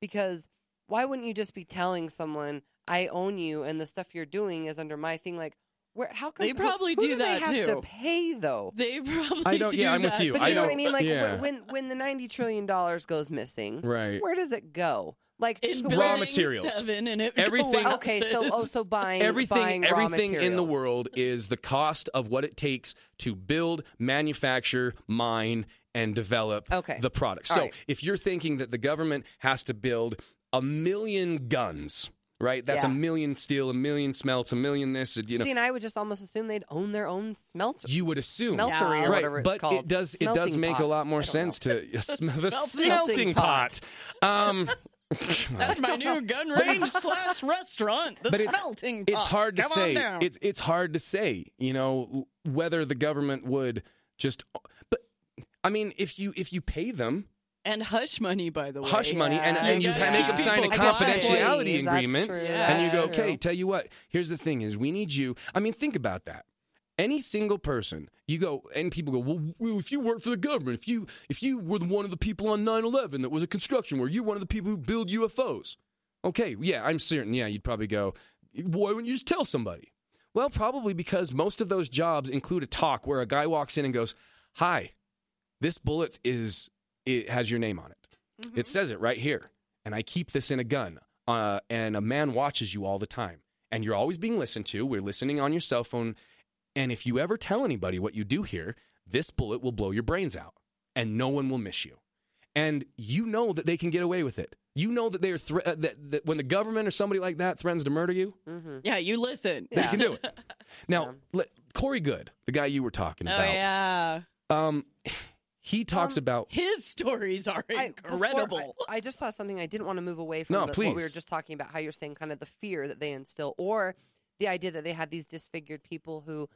because why wouldn't you just be telling someone I own you and the stuff you're doing is under my thing? Like where? How come They who- probably who do do that they have too. to pay though? They probably I don't- do yeah, I'm with that you. But I you know what I mean? Like yeah. when when the ninety trillion dollars goes missing, Right. Where does it go? Like In Raw materials. seven and it Everything- collapses. Okay, so oh, so buying everything buying raw everything in the world is the cost of what it takes to build, manufacture, mine, and develop Okay. the product. All So right. if you're thinking that the government has to build a million guns, right? That's a million steel, a million smelts, a million this, you know. See, and I would just almost assume they'd own their own smelter. you would assume, smeltery or right? whatever it's but called. it does it does Smelting make a pot. lot more I don't sense to the Smelting smelting pot. Um, That's my new gun range slash restaurant. The But it's- smelting pot. it's hard to Come on say. down. It's it's hard to say. You know l- whether the government would just. But I mean, if you if you pay them and hush money, by the way. hush money and, Yeah. and you Yeah. make them sign a confidentiality agreement, that's true. and you go, okay, tell you what. Here's the thing: is we need you. I mean, think about that. Any single person, you go, and people go, well, well, if you work for the government, if you if you were the one of the people on 9/11 that was a construction where you're one of the people who build UFOs, okay, yeah, I'm certain, yeah, you'd probably go, why wouldn't you just tell somebody? Well, probably because most of those jobs include a talk where a guy walks in and goes, "Hi, this bullet is it has your name on it. It says it right here, and I keep this in a gun. Uh, and a man watches you all the time, and you're always being listened to. We're listening on your cell phone, and if you ever tell anybody what you do here, this bullet will blow your brains out, and no one will miss you. And you know that they can get away with it. You know that they are thre- uh, that, that when the government or somebody like that threatens to murder you, Yeah, you listen. they can do it. Now, let, Corey Goode, the guy you were talking about. Oh about, yeah, um, he talks um, about his stories are I- before- incredible. I, I just thought something I didn't want to move away from No, the, what we were just talking about. How you're saying kind of the fear that they instill, or the idea that they had these disfigured people who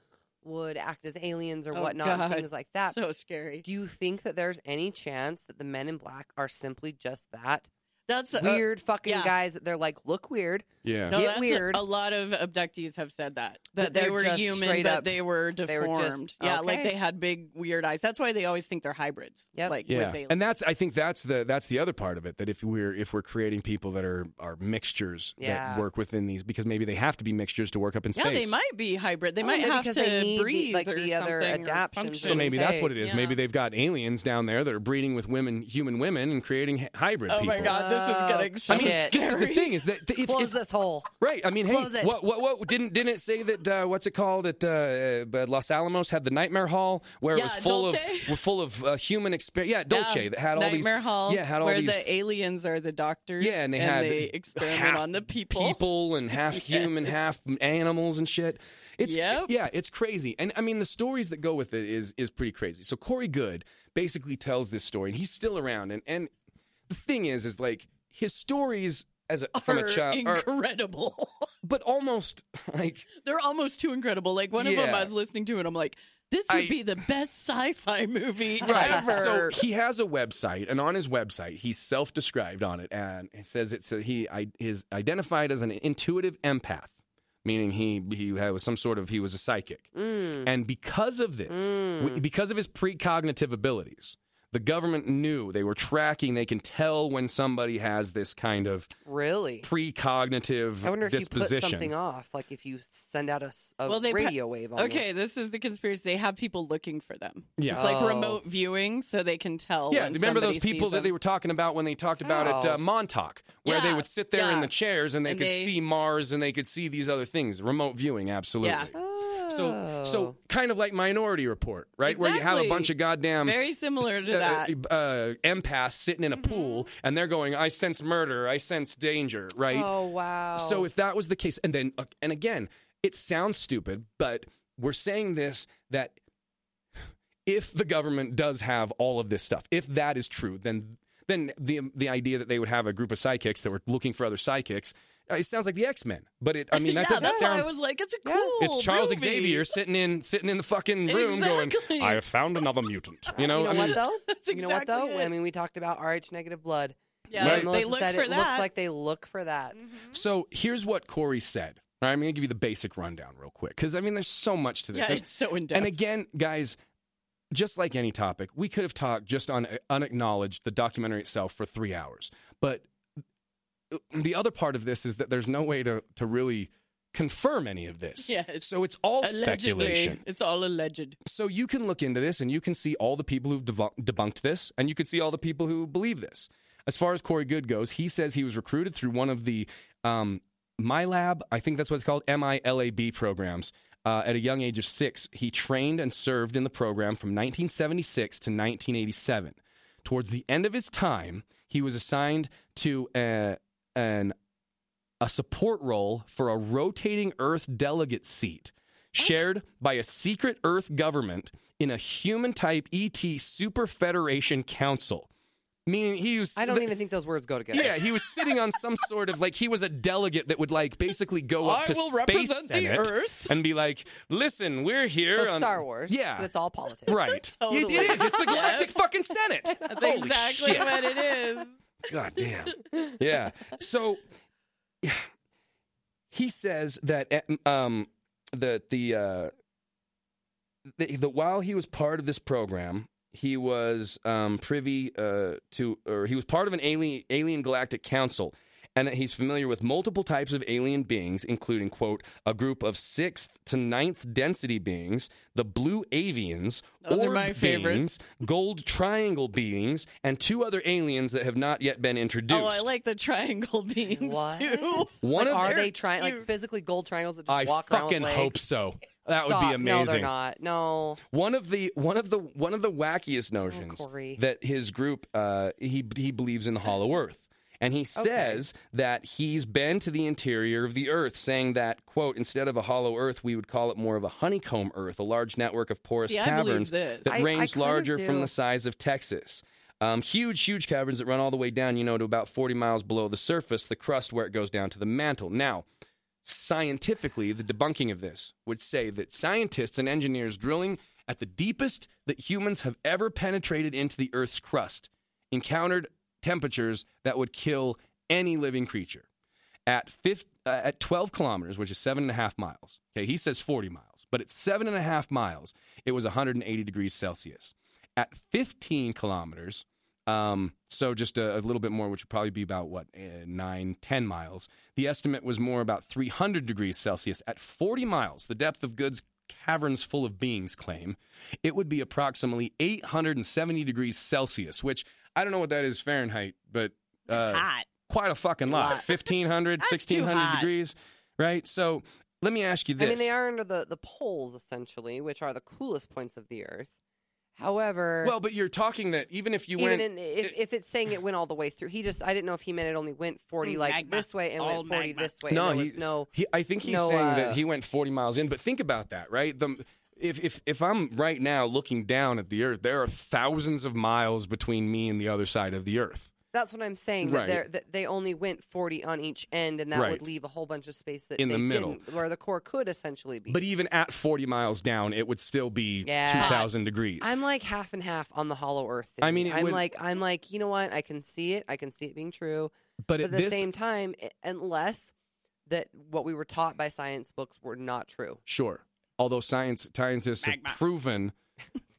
would act as aliens or Oh, whatnot, God. things like that. so scary. Do you think that there's any chance that the Men in Black are simply just that That's uh, weird fucking yeah. guys they're like look weird? yeah. No, Get that's weird. A, a lot of abductees have said that That that they were human, but up- they were they deformed. were just- Yeah, like they had big weird eyes. That's why they always think they're hybrids. Yep. Like Yeah, with and that's I think that's the that's the other part of it. That if we're if we're creating people that are are mixtures Yeah. that work within these, because maybe they have to be mixtures to work up in space. yeah, they might be hybrid. They Oh, might maybe have because to they need the- breathe like, the other something or adaptions function. So maybe that's what it is. Yeah. Maybe they've got aliens down there that are breeding with women, human women, and creating hy- hybrid Oh people. my god, this is getting I mean, Shit. this is the thing is that if, Close if, this hole. right. I mean, hey, Close it. what, what what didn't didn't it say that uh, what's it called at uh, uh, Los Alamos had the Nightmare Hall where it Yeah, was full Dulce. of were full of uh, human experience. Yeah, Dulce that had all these Nightmare Hall, yeah had all where these the aliens are the doctors. Yeah, and they had experiment half on the people. people and half human, half animals and shit. It's Yep. yeah, it's crazy. And I mean, the stories that go with it is is pretty crazy. So Corey Goode basically tells this story, and he's still around. And and the thing is, is like his stories as a, from are a child, are, incredible. but almost like They're almost too incredible. Like one of them, I was listening to, and I'm like, "This would I- be the best sci-fi movie Right. ever." So he has a website, and on his website, he's self-described on it, and it says it's a, he I, is identified as an intuitive empath, meaning he he was some sort of he was a psychic, mm. and because of this, w- because of his precognitive abilities. The government knew they were tracking. They can tell when somebody has this kind of Really? precognitive I wonder if you put something off, like if you send out a Well, they pro- radio wave. On okay, this is the conspiracy. They have people looking for them. Yeah. it's like Oh. remote viewing, so they can tell. Yeah, when remember those people sees that they were talking about when they talked about at Oh. uh, Montauk, where they would sit there in the chairs and they And could they- see Mars and they could see these other things. Remote viewing, absolutely. Yeah. So, so Oh. kind of like Minority Report, right? Where you have a bunch of goddamn Very similar to uh, that. Mm-hmm. uh, empaths sitting in a pool, and they're going, "I sense murder, I sense danger," right? Oh wow. So if that was the case, and then uh, and again, it sounds stupid, but we're saying this that if the government does have all of this stuff, if that is true, then then the the idea that they would have a group of sidekicks that were looking for other uh, Uh, it sounds like the X Men. But it, I mean, that yeah, doesn't that's sound. why I was like, it's a Yeah. cool. it's Charles movie. Xavier sitting in sitting in the fucking room Exactly. going, "I have found another mutant." You know, you know I what though? That's you know what though? it. I mean, we talked about RH negative blood. Yeah, Right. they look said for it that. looks like they look for that. Mm-hmm. So here's what Corey said. All right, I'm going to give you the basic rundown real quick because I mean, there's so much to this. yeah, And- it's so in depth. And again, guys, just like any topic, we could have talked just on uh, unacknowledged the documentary itself for three hours. But the other part of this is that there's no way to to really confirm any of this. Yeah, it's so it's all Allegedly, speculation. it's all alleged. So you can look into this and you can see all the people who've debunked this, and you can see all the people who believe this. As far as Corey Goode goes, he says he was recruited through one of the um, MILAB, I think that's what it's called, M I L A B programs. Uh, at a young age of six, he trained and served in the program from 1976 to 1987. Towards the end of his time, he was assigned to a, an a support role for a rotating Earth delegate seat shared by a secret Earth government in a human type ET Super Federation Council. Meaning he was. I don't even think those words go together. Yeah, he was sitting on some sort of like he was a delegate that would like basically go up I to will space represent the Earth. and be like, "Listen, we're here So on Star Wars. Yeah, That's all politics. right. Totally. It, it is. It's the galactic fucking Senate. That's Holy exactly shit. what it is. God damn. Yeah. So he says that eh, um that the uh the, the while he was part of this program, he was um privy uh to or he was part of an alien alien galactic council and that he's familiar with multiple types of alien beings, including, quote, a group of sixth to ninth density beings, the blue avians, Those are orb my favorites. beings, gold triangle beings, and two other aliens that have not yet been introduced. Oh, I like the triangle beings What? too. One Like, of are their- they trying like physically gold triangles that just I walk around I fucking hope so. That Stop. would be amazing. No, they're not. No. One of the one of the one of the wackiest notions Corey. that his group uh, he he believes in the Hollow Earth. And he says that he's been to the interior of the Earth, saying that, quote, instead of a hollow Earth, we would call it more of a honeycomb Earth, a large network of porous See, caverns that I- I range kinda larger from the size of Texas. Um, huge, huge caverns that run all the way down, you know, to about 40 miles below the surface, the crust where it goes down to the mantle. Now, scientifically, the debunking of this would say that scientists and engineers drilling at the deepest that humans have ever penetrated into the Earth's crust encountered temperatures that would kill any living creature. At, 50, uh, at 12 kilometers, which is seven and a half miles, okay, he says 40 miles, but at seven and a half miles, it was 180 degrees Celsius. At 15 kilometers, um, so just a, a little bit more, which would probably be about what eh, nine, 10 miles. The estimate was more about 300 degrees Celsius. At 40 miles, the depth of Goode's caverns full of beings claim, it would be approximately 870 degrees Celsius, which I don't know what that is Fahrenheit, but uh, hot. quite a fucking lot. lot. 1500, 1600 degrees, right? So let me ask you this. I mean, they are under the, the poles, essentially, which are the coolest points of the Earth. However, Well, but you're talking that even if you even went. in, if, if it's saying it went all the way through, he just, I didn't know if he meant it only went 40 Mm, like magma. this way and went 40 magma. this way. no, there he, was no. he, I think he's no, saying uh, that he went 40 miles in. But think about that, right? The, if, if, if I'm right now looking down at the Earth, there are thousands of miles between me and the other side of the Earth. That's what I'm saying. Right. That, they're, that they only went 40 on each end, and that Right. would leave a whole bunch of space that In they the middle. didn't, where the core could essentially be. But even at 40 miles down, it would still be Yeah. 2,000 degrees. I'm like half and half on the Hollow Earth. Thing. I mean, it I'm would- like, I'm like, you know what? I can see it. I can see it being true. but But at at the this, same time, i- unless that what we were taught by science books were not true. Sure. Although science scientists Magma. have proven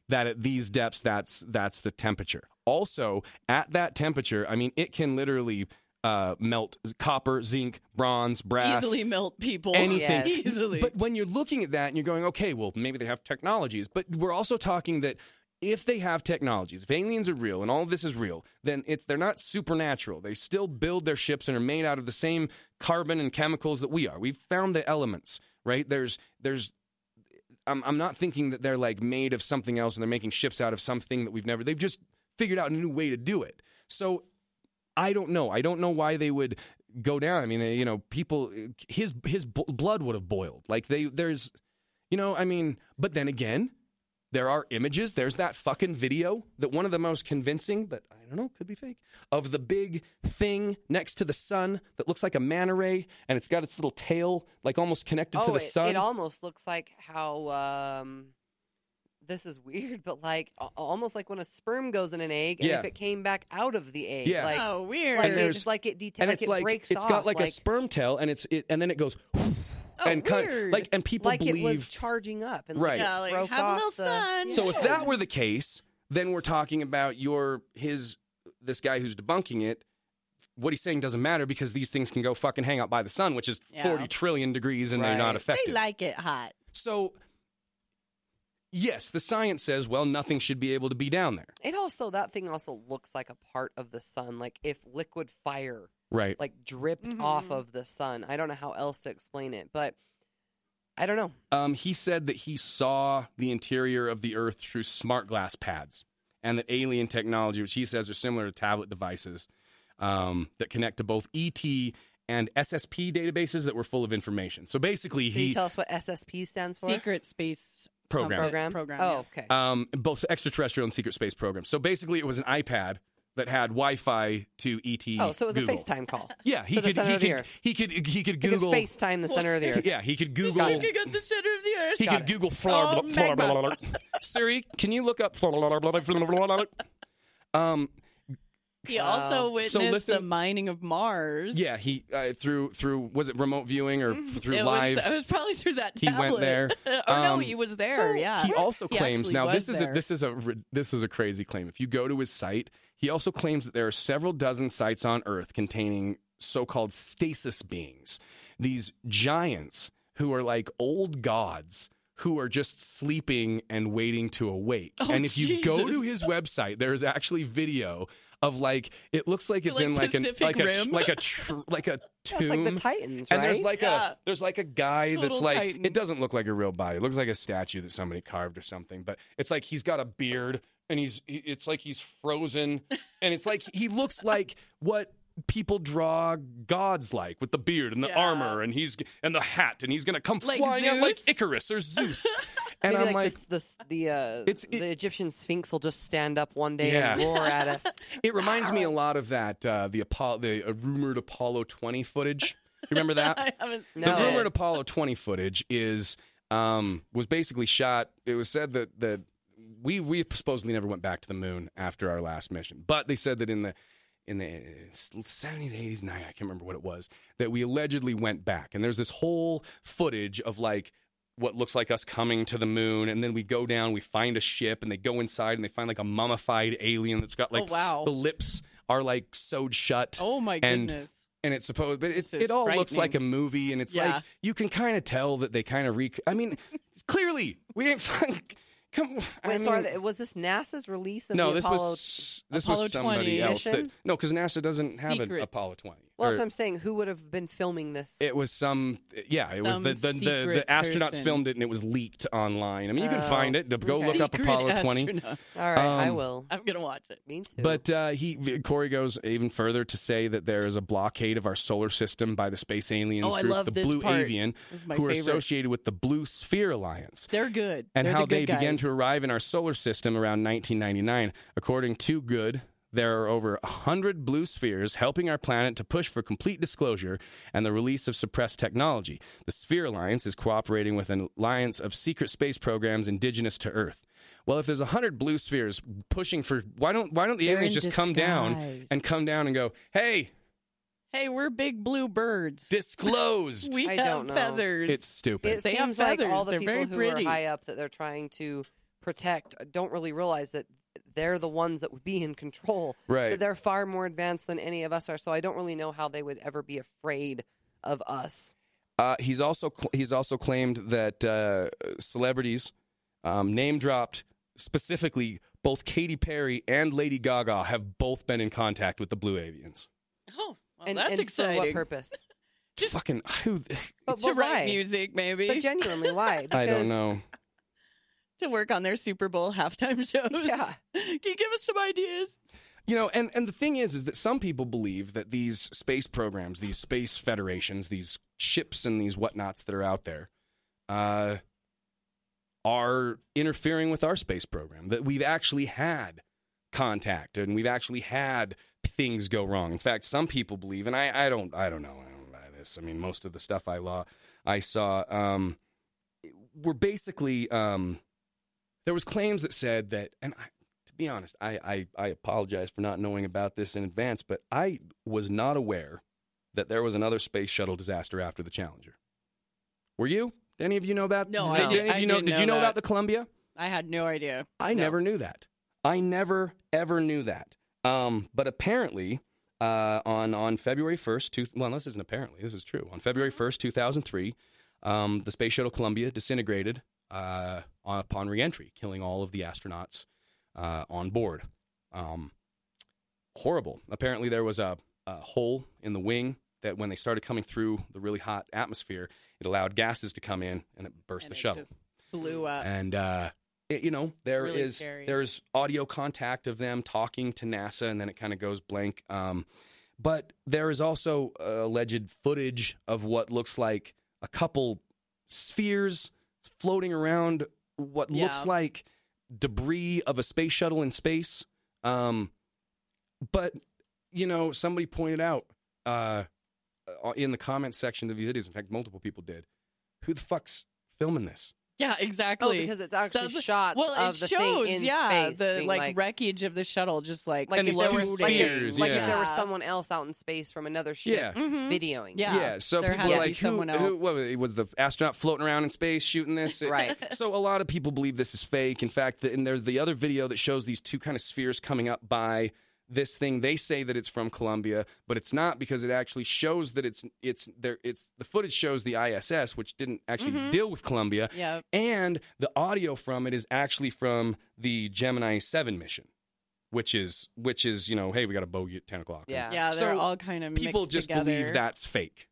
that at these depths that's that's the temperature. Also, at that temperature, I mean it can literally uh, melt copper, zinc, bronze, brass. Easily melt people. Anything. Yes. Easily. But when you're looking at that and you're going, okay, well, maybe they have technologies, but we're also talking that if they have technologies, if aliens are real and all of this is real, then it's they're not supernatural. They still build their ships and are made out of the same carbon and chemicals that we are. We've found the elements, right? There's there's I'm, I'm not thinking that they're like made of something else and they're making ships out of something that we've never. They've just figured out a new way to do it. So I don't know. I don't know why they would go down. I mean, you know, people his his b- blood would have boiled. Like they there's you know, I mean, but then again, there are images. There's that fucking video that one of the most convincing, but I don't know, could be fake, of the big thing next to the sun that looks like a manta ray and it's got its little tail like almost connected oh, to the it, sun. it almost looks like how. Um, this is weird, but like a- almost like when a sperm goes in an egg, and Yeah. if it came back out of the egg, Yeah. like, oh, weird. like And it, there's- it's like it deta- and like it's it like breaks it's off, got like, a sperm tail and it's it, and then it goes oh, and cut weird. like and people like believe it was charging up, and Right. like, Yeah, like, broke have a off little the- sun. So if that were the case, then we're talking about your his this guy who's debunking it. What he's saying doesn't matter because these things can go fucking hang out by the sun, which is Yeah. 40 trillion degrees and they're not Right. affected. they like it hot. so yes, the science says, well, nothing should be able to be down there. It also that thing also looks like a part of the sun, like if liquid fire Right. like dripped Mm-hmm. off of the sun. I don't know how else to explain it, but I don't know. Um, he said that he saw the interior of the Earth through smart glass pads, and that alien technology, which he says are similar to tablet devices um, that connect to both ET and SSP databases that were full of information. So basically, he Can you he tell us what SSP stands for? Secret space Program. program. Program. Oh, okay. um, both extraterrestrial and secret space programs. So basically, it was an iPad that had Wi-Fi to ET. oh, so it was Google. a FaceTime call. Yeah, he to the could. center He of the could, Earth. he could. He could You could Google. FaceTime the center of the earth. Yeah, he could Google. Looking at the center of the earth. He Got could it. Google Oh, Florida. magma. Siri, can you look up Florida? Um, He also Wow. witnessed So the mining of Mars. yeah, he uh, through through was it remote viewing or through it live? Was, it was probably through that He went there. oh no, Um, he was there. so yeah. he also claims actually now this is a, this is a this is a crazy claim. If you go to his site, he also claims that there are several dozen sites on Earth containing so-called stasis beings, these giants who are like old gods who are just sleeping and waiting to awake. Oh, and if you go to his website, there is actually video of like it looks like it's Like in like an Pacific like a like a tr- like a tomb. That's like the Titans, And there's like Yeah. a there's like a guy that's Little like Titan. it doesn't look like a real body. It looks like a statue that somebody carved or something. But it's like he's got a beard and he's it's like he's frozen and it's like he looks like what people draw gods like with the beard and the Yeah. armor and he's and the hat and he's gonna come Like flying out like Icarus or Zeus. and Maybe I'm like, this, this, the uh, It's- it- the Egyptian Sphinx will just stand up one day Yeah. and roar at us. it reminds me a lot of that uh, the Apollo the uh, rumored Apollo 20 footage. You remember that? I haven't No. The No. rumored Apollo 20 footage is um, was basically shot. It was said that that we we supposedly never went back to the moon after our last mission, but they said that in the in the 70s, 80s, 90s, I can't remember what it was, that we allegedly went back. And there's this whole footage of like what looks like us coming to the moon, and then we go down, we find a ship, and they go inside and they find like a mummified alien that's got oh, like Oh, wow. the lips are like sewed shut Oh my And- goodness. and it's supposed, but it's, it all looks like a movie, and it's Yeah. like you can kind of tell that they kind of rec. I mean, clearly we didn't find. Come, I Wait, so are they, was this NASA's release of no, the this Apollo? was this Apollo was somebody 20 else. That, no, because NASA doesn't have an Apollo twenty. Well, Or- that's what I'm saying. Who would have been filming this? it was some, yeah. It was Some the the, the, secret the astronauts person. filmed it and it was leaked online. I mean, you can Oh, find it. Go okay. look up Secret Apollo twenty. astronaut. All right, I um, will. I'm gonna watch it. Me too. But uh, he Corey goes even further to say that there is a blockade of our solar system by the space aliens Oh, I group, love the this Blue part. Avian, This is my who are favorite. associated with the Blue Sphere Alliance. They're good. and They're how the they good began guys. to arrive in our solar system around 1999. According to Goode, there are over 100 blue spheres helping our planet to push for complete disclosure and the release of suppressed technology. The Sphere Alliance is cooperating with an alliance of secret space programs indigenous to Earth. Well, if there's 100 blue spheres pushing for why don't why don't the They're aliens in just come down and come down and go, "Hey, Hey, we're big blue birds. disclosed." we I have don't know. feathers. it's stupid. it They have seems like all feathers. the They're people very who pretty. are high up that they're trying to protect don't really realize that they're the ones that would be in control. Right. They're far more advanced than any of us are. So I don't really know how they would ever be afraid of us. Uh, he's also cl- he's also claimed that uh, celebrities um, name dropped specifically both Katy Perry and Lady Gaga have both been in contact with the Blue Avians. oh, well, and that's and exciting. For what purpose? Just- Fucking who? But, to write why? music, maybe. But genuinely, why? I don't Because know. To work on their Super Bowl halftime shows. Yeah. Can you give us some ideas? You know, and, and the thing is, is that some people believe that these space programs, these space federations, these ships and these whatnots that are out there, uh, are interfering with our space program. That we've actually had contact and we've actually had things go wrong. In fact, some people believe, and I, I don't, I don't know, I don't buy this. I mean, most of the stuff I law, I saw, um, were basically um, there was claims that said that, and I, to be honest, I, I I apologize for not knowing about this in advance, but I was not aware that there was another space shuttle disaster after the Challenger. Were you? Did any of you know about? That? No, did, I did did- any of I you know? didn't Did you know about the Columbia? I had no idea. I No. never knew that. I never ever knew that. Um, but apparently, uh, on on February first, two, well, this isn't apparently. This is true. On February first, two thousand three, um, the space shuttle Columbia disintegrated uh, upon reentry, killing all of the astronauts uh, on board. Um, horrible. Apparently, there was a, a hole in the wing that, when they started coming through the really hot atmosphere, it allowed gases to come in and it burst And the it shuttle just blew up. and uh, it- you know there is Really scary. there's audio contact of them talking to NASA, and then it kind of goes blank. Um, but there is also uh, alleged footage of what looks like a couple spheres floating around what looks like debris of a space shuttle in space. Um, but you know, somebody pointed out uh, uh, in the comments section of these videos. In fact, multiple people did. Who the fuck's filming this? Yeah, exactly. Oh, exactly. because it's actually That's- shots well, of it the shows, thing in yeah, space. the like, like, wreckage of the shuttle, just like like And if these there two was like, if, spheres, like if there was someone else out in space from another ship Yeah. Mhm. videoing. Yeah. Yeah, so there people are like, who, someone who else. what, was was the astronaut floating around in space shooting this? Right. So a lot of people believe this is fake. In fact, the, and there's the other video that shows these two kind of spheres coming up by this thing. They say that it's from Columbia, but it's not because it actually shows that it's it's there. It's the footage shows the ISS, which didn't actually Mhm. deal with Columbia, yeah, and the audio from it is actually from the Gemini Seven mission, which is which is you know, hey, we got a bogey at ten o'clock. Yeah. yeah, they're So all kind of people mixed just together. believe that's fake,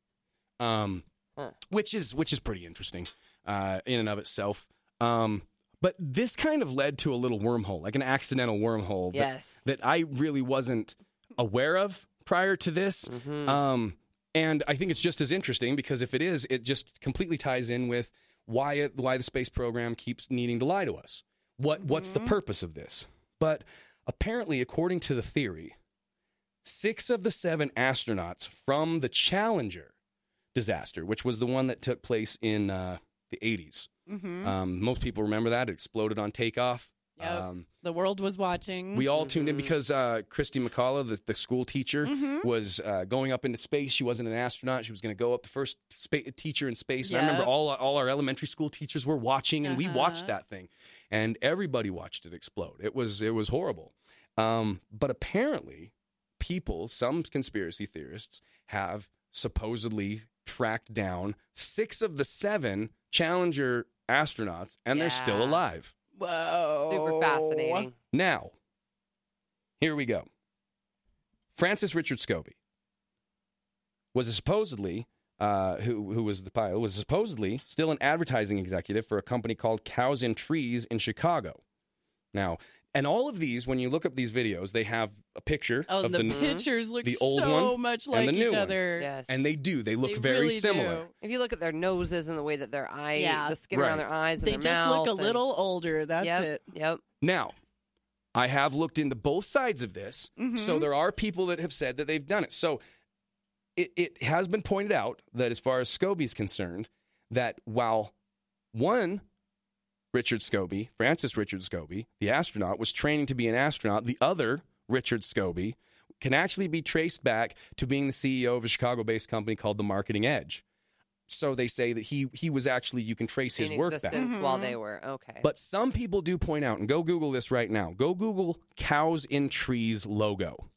um, Huh. which is which is pretty interesting uh, in and of itself. Um, but this kind of led to a little wormhole, like an accidental wormhole that, Yes. that I really wasn't aware of prior to this. Mhm. Um, and I think it's just as interesting because if it is, it just completely ties in with why it, why the space program keeps needing to lie to us. What what's the purpose of this? But apparently, according to the theory, six of the seven astronauts from the Challenger disaster, which was the one that took place in uh, the 80s. Mhm. Um, most people remember that. It exploded on takeoff. Yep. Um, the world was watching. we all tuned in Mhm. because uh, Christy McCullough, the, the school teacher, Mhm. was uh, going up into space. She wasn't an astronaut. She was going to go up, the first spa- teacher in space. And I remember all all our elementary school teachers were watching, and we Uh-huh. watched that thing, and everybody watched it explode. It was it was horrible. Um, but apparently, people, some conspiracy theorists, have supposedly tracked down six of the seven Challenger astronauts, and they're still alive. Whoa, Super fascinating. Now, here we go. Francis Richard Scobie was supposedly, uh, who who was the pilot, was supposedly still an advertising executive for a company called Cows and Trees in Chicago. Now, and all of these, when you look up these videos, they have a picture Oh, of the, the, pictures look the old so one much and like the new each one. other. Yes. and they do. They look They very really similar. do. if you look at their noses and the way that their eye, Yeah. the skin around their eyes, and They their just look a and- little older. That's yep, it. Yep. Now, I have looked into both sides of this. So Mhm. there are people that have said that they've done it. So it, it has been pointed out that as far as Scobie is concerned, that while one Richard Scobie, Francis Richard Scobie, the astronaut, was training to be an astronaut, the other Richard Scobie can actually be traced back to being the CEO of a Chicago-based company called the Marketing Edge. So they say that he he was actually you can trace his in work back. existence while mm-hmm. they were okay. But some people do point out, and go Google this right now. Go Google Cows in Trees logo.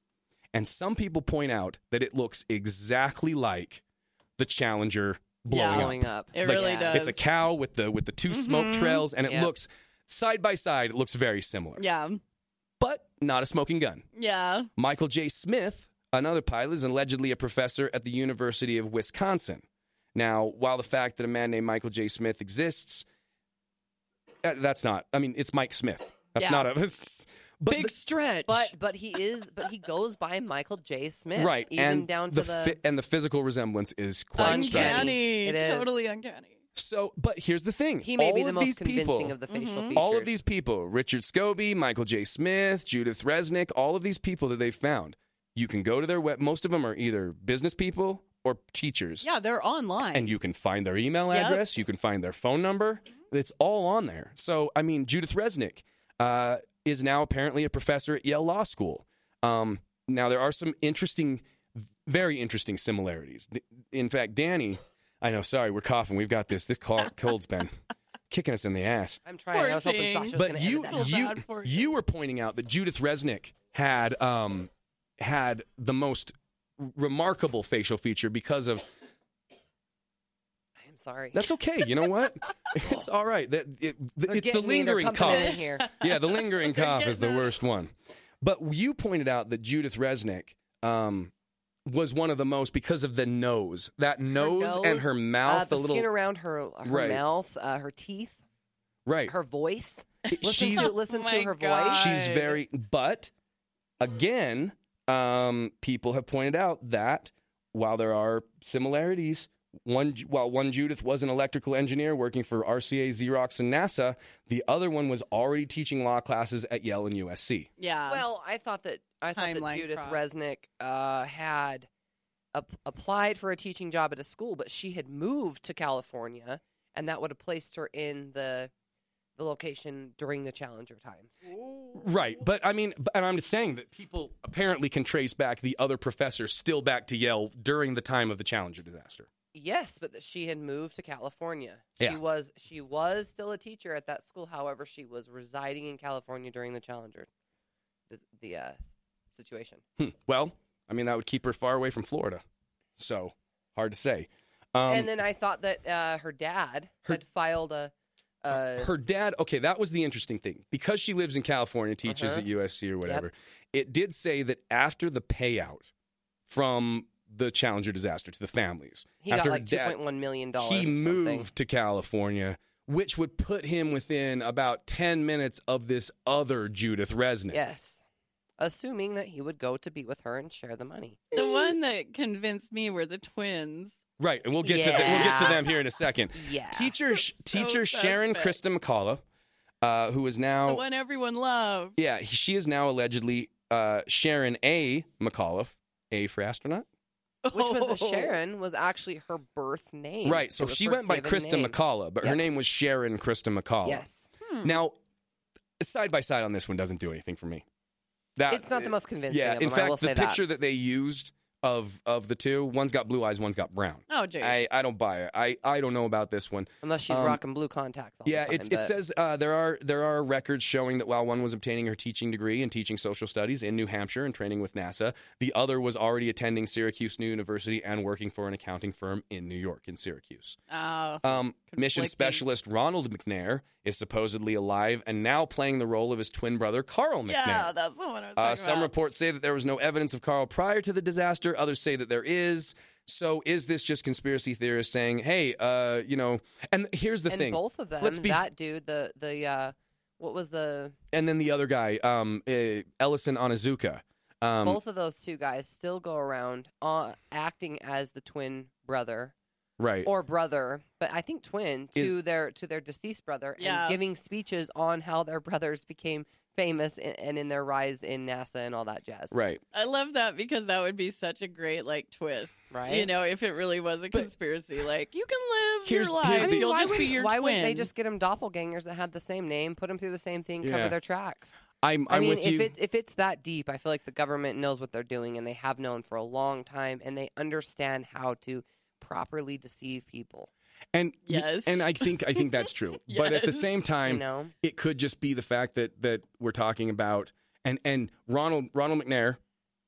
And some people point out that it looks exactly like the Challenger blowing Yeah. up. blowing up. It Like, really Yeah. does. It's a cow with the with the 2 smoke Mhm. trails, and it Yep. looks side by side. It looks very similar, yeah, but not a smoking gun. yeah. Michael J. Smith, another pilot, is allegedly a professor at the University of Wisconsin. Now, while the fact that a man named Michael J. Smith exists uh, that's not. I mean, it's Mike Smith. That's Yeah. not a. But Big the- stretch. But but he is but he goes by Michael J. Smith. right, Even and down to the, the, fi- and the physical resemblance is quite Uncanny. striking. uncanny. It is. Totally uncanny. So, but here's the thing: he may all be the of most these convincing people, of the facial Mhm. features. all of these people, Richard Scobie, Michael J. Smith, Judith Resnik, all of these people that they've found, you can go to their web. Most of them are either business people or teachers. Yeah, they're online. and you can find their email Yep. address, you can find their phone number. It's all on there. So, I mean, Judith Resnik uh, is now apparently a professor at Yale Law School. Um, now, there are some interesting, very interesting similarities. In fact, Danny, I know, sorry, we're coughing. We've got this. This cold- cold's been kicking us in the ass. I'm trying. Poor I was hoping. Sasha But gonna you, edit that. Feel you, you were pointing out that Judith Resnik had um, had the most remarkable facial feature because of I'm sorry. That's okay. You know what? It's all right. That it, They're it's the getting me, lingering pumping in cough. here. Yeah, the lingering cough is the getting it. worst one. But you pointed out that Judith Resnik um, was one of the most because of the nose. That nose, and her mouth, uh, the the little skin around her her Right. mouth, uh, her teeth, right. her voice. Listen she's to listen Oh to her God. voice. she's very. But again, um, people have pointed out that while there are similarities, one while one Judith was an electrical engineer working for RCA, Xerox, and NASA, the other one was already teaching law classes at Yale and USC. yeah. Well, I thought that I thought that Judith cross. Resnik uh, had ap- applied for a teaching job at a school, but she had moved to California, and that would have placed her in the the location during the Challenger times. Right, but I mean, and I'm just saying that people apparently can trace back the other professor still back to Yale during the time of the Challenger disaster. Yes, but that she had moved to California. Yeah. She was she was still a teacher at that school. However, she was residing in California during the Challenger the uh, situation. Hmm. Well, I mean, that would keep her far away from Florida, so hard to say. Um, and then I thought that uh, her dad her- had filed a. Uh, her dad, okay, that was the interesting thing because she lives in California, teaches Uh-huh. at USC or whatever. It did say that after the payout from the Challenger disaster to the families, he after got like two dad- point one million dollars. he moved to California, which would put him within about 10 minutes of this other Judith Resnik. Yes, assuming that he would go to be with her and share the money. the one that convinced me were the twins. Right, and we'll get to the, we'll get to them here in a second. Yeah. Teacher Sh- teacher Sharon suspect. Christa McCullough, uh, who is now The one everyone loved. yeah, she is now allegedly uh, Sharon A. McAuliffe, A for astronaut. Which was a Sharon was actually her birth name. Right, so she went by Christa name. McCullough, but her name was Sharon Christa McCullough. Yes, hmm. Now, side by side on this one doesn't do anything for me. That it's not the most convincing. Yeah, in them, fact, the say picture that. that. they used of of the two, one's got blue eyes, one's got brown. Oh, Jace. I, I don't buy it. I, I don't know about this one. unless she's um, rocking blue contacts. All Yeah, the time, it, it says uh, there are there are records showing that while one was obtaining her teaching degree and teaching social studies in New Hampshire and training with NASA, the other was already attending Syracuse New University and working for an accounting firm in New York in Syracuse. Oh, Um, mission specialist Ronald McNair is supposedly alive and now playing the role of his twin brother Carl McNair. yeah, that's the one I was talking Uh, some about. reports say that there was no evidence of Carl prior to the disaster. Others say that there is. So is this just conspiracy theorists saying, "Hey, uh, you know"? And here's the and thing. both of them. Let's be- that dude, the the uh, what was the and then the other guy, um, uh, Ellison Onizuka. Um, both of those two guys still go around uh, acting as the twin brother right. or brother, but I think twin Is- to their to their deceased brother, Yeah. and giving speeches on how their brothers became famous and, and in their rise in NASA and all that jazz. right. I love that because that would be such a great like twist, Right. You know, if it really was a conspiracy, like you can live Here's- your life, here's I mean, you'll why just wouldn't- your why twin. wouldn't they just get them doppelgangers that had the same name, put them through the same thing, cover their tracks? I'm, I I'm mean, with if you. it's if it's that deep, I feel like the government knows what they're doing, and they have known for a long time, and they understand how to properly deceive people. And y- Yes. and I think I think that's true. But at the Yes. same You time, know, it could just be the fact that that we're talking about and and Ronald Ronald McNair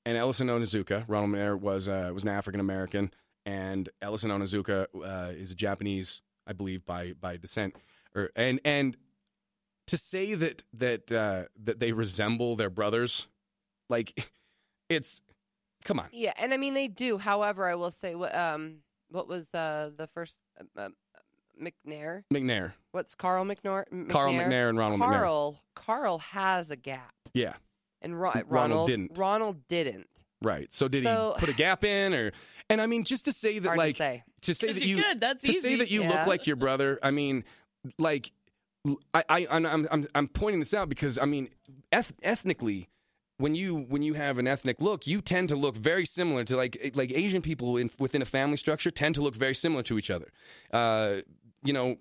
and Ellison Onizuka. Ronald McNair was uh, was an African American, and Ellison Onizuka uh, is a Japanese, I believe, by by descent. Or and and to say that that uh, that they resemble their brothers, like it's come on. yeah, and I mean they do. However, I will say what um what was uh, the first um, McNair. McNair. What's Carl McNair? McNair? Carl McNair and Ronald McNair. Carl, Carl has a gap, Yeah, and Ro- Ronald Ronald didn't. Ronald didn't. right. So did So- he put a gap in, or? And I mean, just to say that, like to say. to say 'Cause that you you could, that's to easy. say that you Yeah. look like your brother. I mean, like, I, I, I'm, I'm, I'm pointing this out because I mean, eth- ethnically, when you when you have an ethnic look, you tend to look very similar to like like Asian people in, within a family structure tend to look very similar to each other. Uh, you know,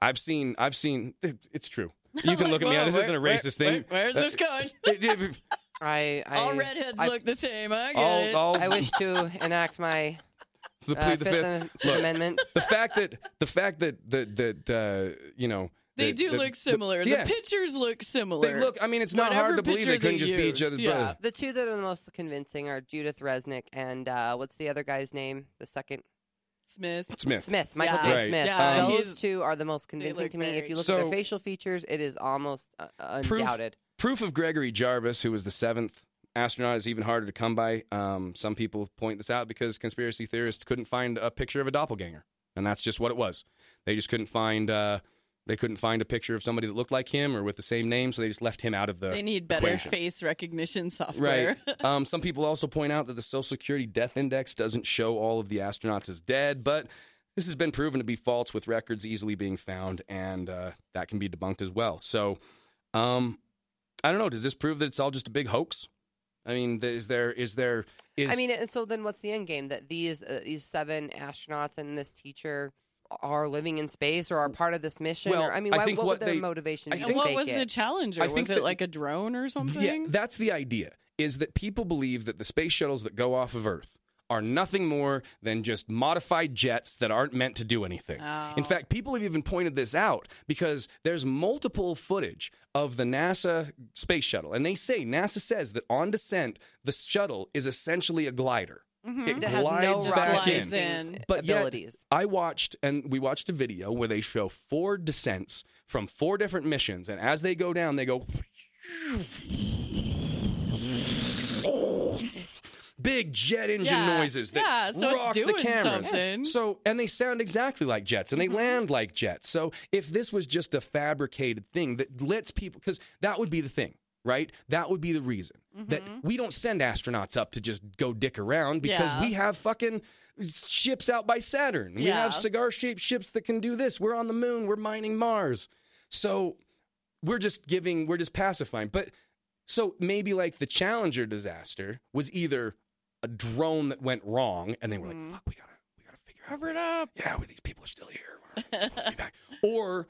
I've seen I've seen it, it's true. You can look at me. Whoa, This where- isn't a where- racist thing. where- where's this going? It- it- I, I All redheads I, look the same. I get all, it. all, I wish to enact my the, uh, the Fifth fifth. Am- Look, Amendment. the fact that the fact that that that uh, you know they the- do the- look similar. yeah. The pictures look similar. They look. I mean, it's not Whatever hard to believe they couldn't they just be each used, other's yeah. brother. The two that are the most convincing are Judith Resnik and uh, what's the other guy's name? The second Smith. Smith. Smith, Michael Yeah. J. Right. Smith. Yeah, Um, Those two are the most convincing to me. If you look at their facial features, it is almost uh, Proof- undoubted. Proof of Gregory Jarvis, who was the seventh astronaut, is even harder to come by. Um, some people point this out because conspiracy theorists couldn't find a picture of a doppelganger, and that's just what it was. They just couldn't find. Uh, they couldn't find a picture of somebody that looked like him or with the same name, so they just left him out of the. They need better equation. face recognition software. Right. um, some people also point out that the Social Security death index doesn't show all of the astronauts as dead, but this has been proven to be false with records easily being found, and uh, that can be debunked as well. So, um, I don't know. Does this prove that it's all just a big hoax? I mean, is there is there is I mean, and so then what's the end game? That these uh, these seven astronauts and this teacher are living in space or are part of this mission? Well, or, I mean, I why, think what, what would their they- motivation I be? And what was it? the challenger? I Was think it that- like a drone or something? Yeah, that's the idea. Is that people believe that the space shuttles that go off of Earth are nothing more than just modified jets that aren't meant to do anything. Oh. In fact, people have even pointed this out because there's multiple footage of the NASA space shuttle, and they say NASA says that on descent, the shuttle is essentially a glider. It It has no glides back in. in. But yet. I watched and we watched a video where they show four descents from four different missions, and as they go down, they go big jet engine Yeah. noises that Yeah, so rock the cameras. something. So and they sound exactly like jets, and they Mm-hmm. land like jets. So if this was just a fabricated thing that lets people, because that would be the thing. Right? That would be the reason that we don't send astronauts up to just go dick around because Mm-hmm. Yeah. we have fucking ships out by Saturn. We Yeah. have cigar shaped ships that can do this. We're on the moon. We're mining Mars. So we're just giving, we're just pacifying. But so maybe like the Challenger disaster was either a drone that went wrong and they were like, fuck, we gotta, we gotta figure out. Cover it up. Yeah, well, these people are still here. We're supposed to be back. Or,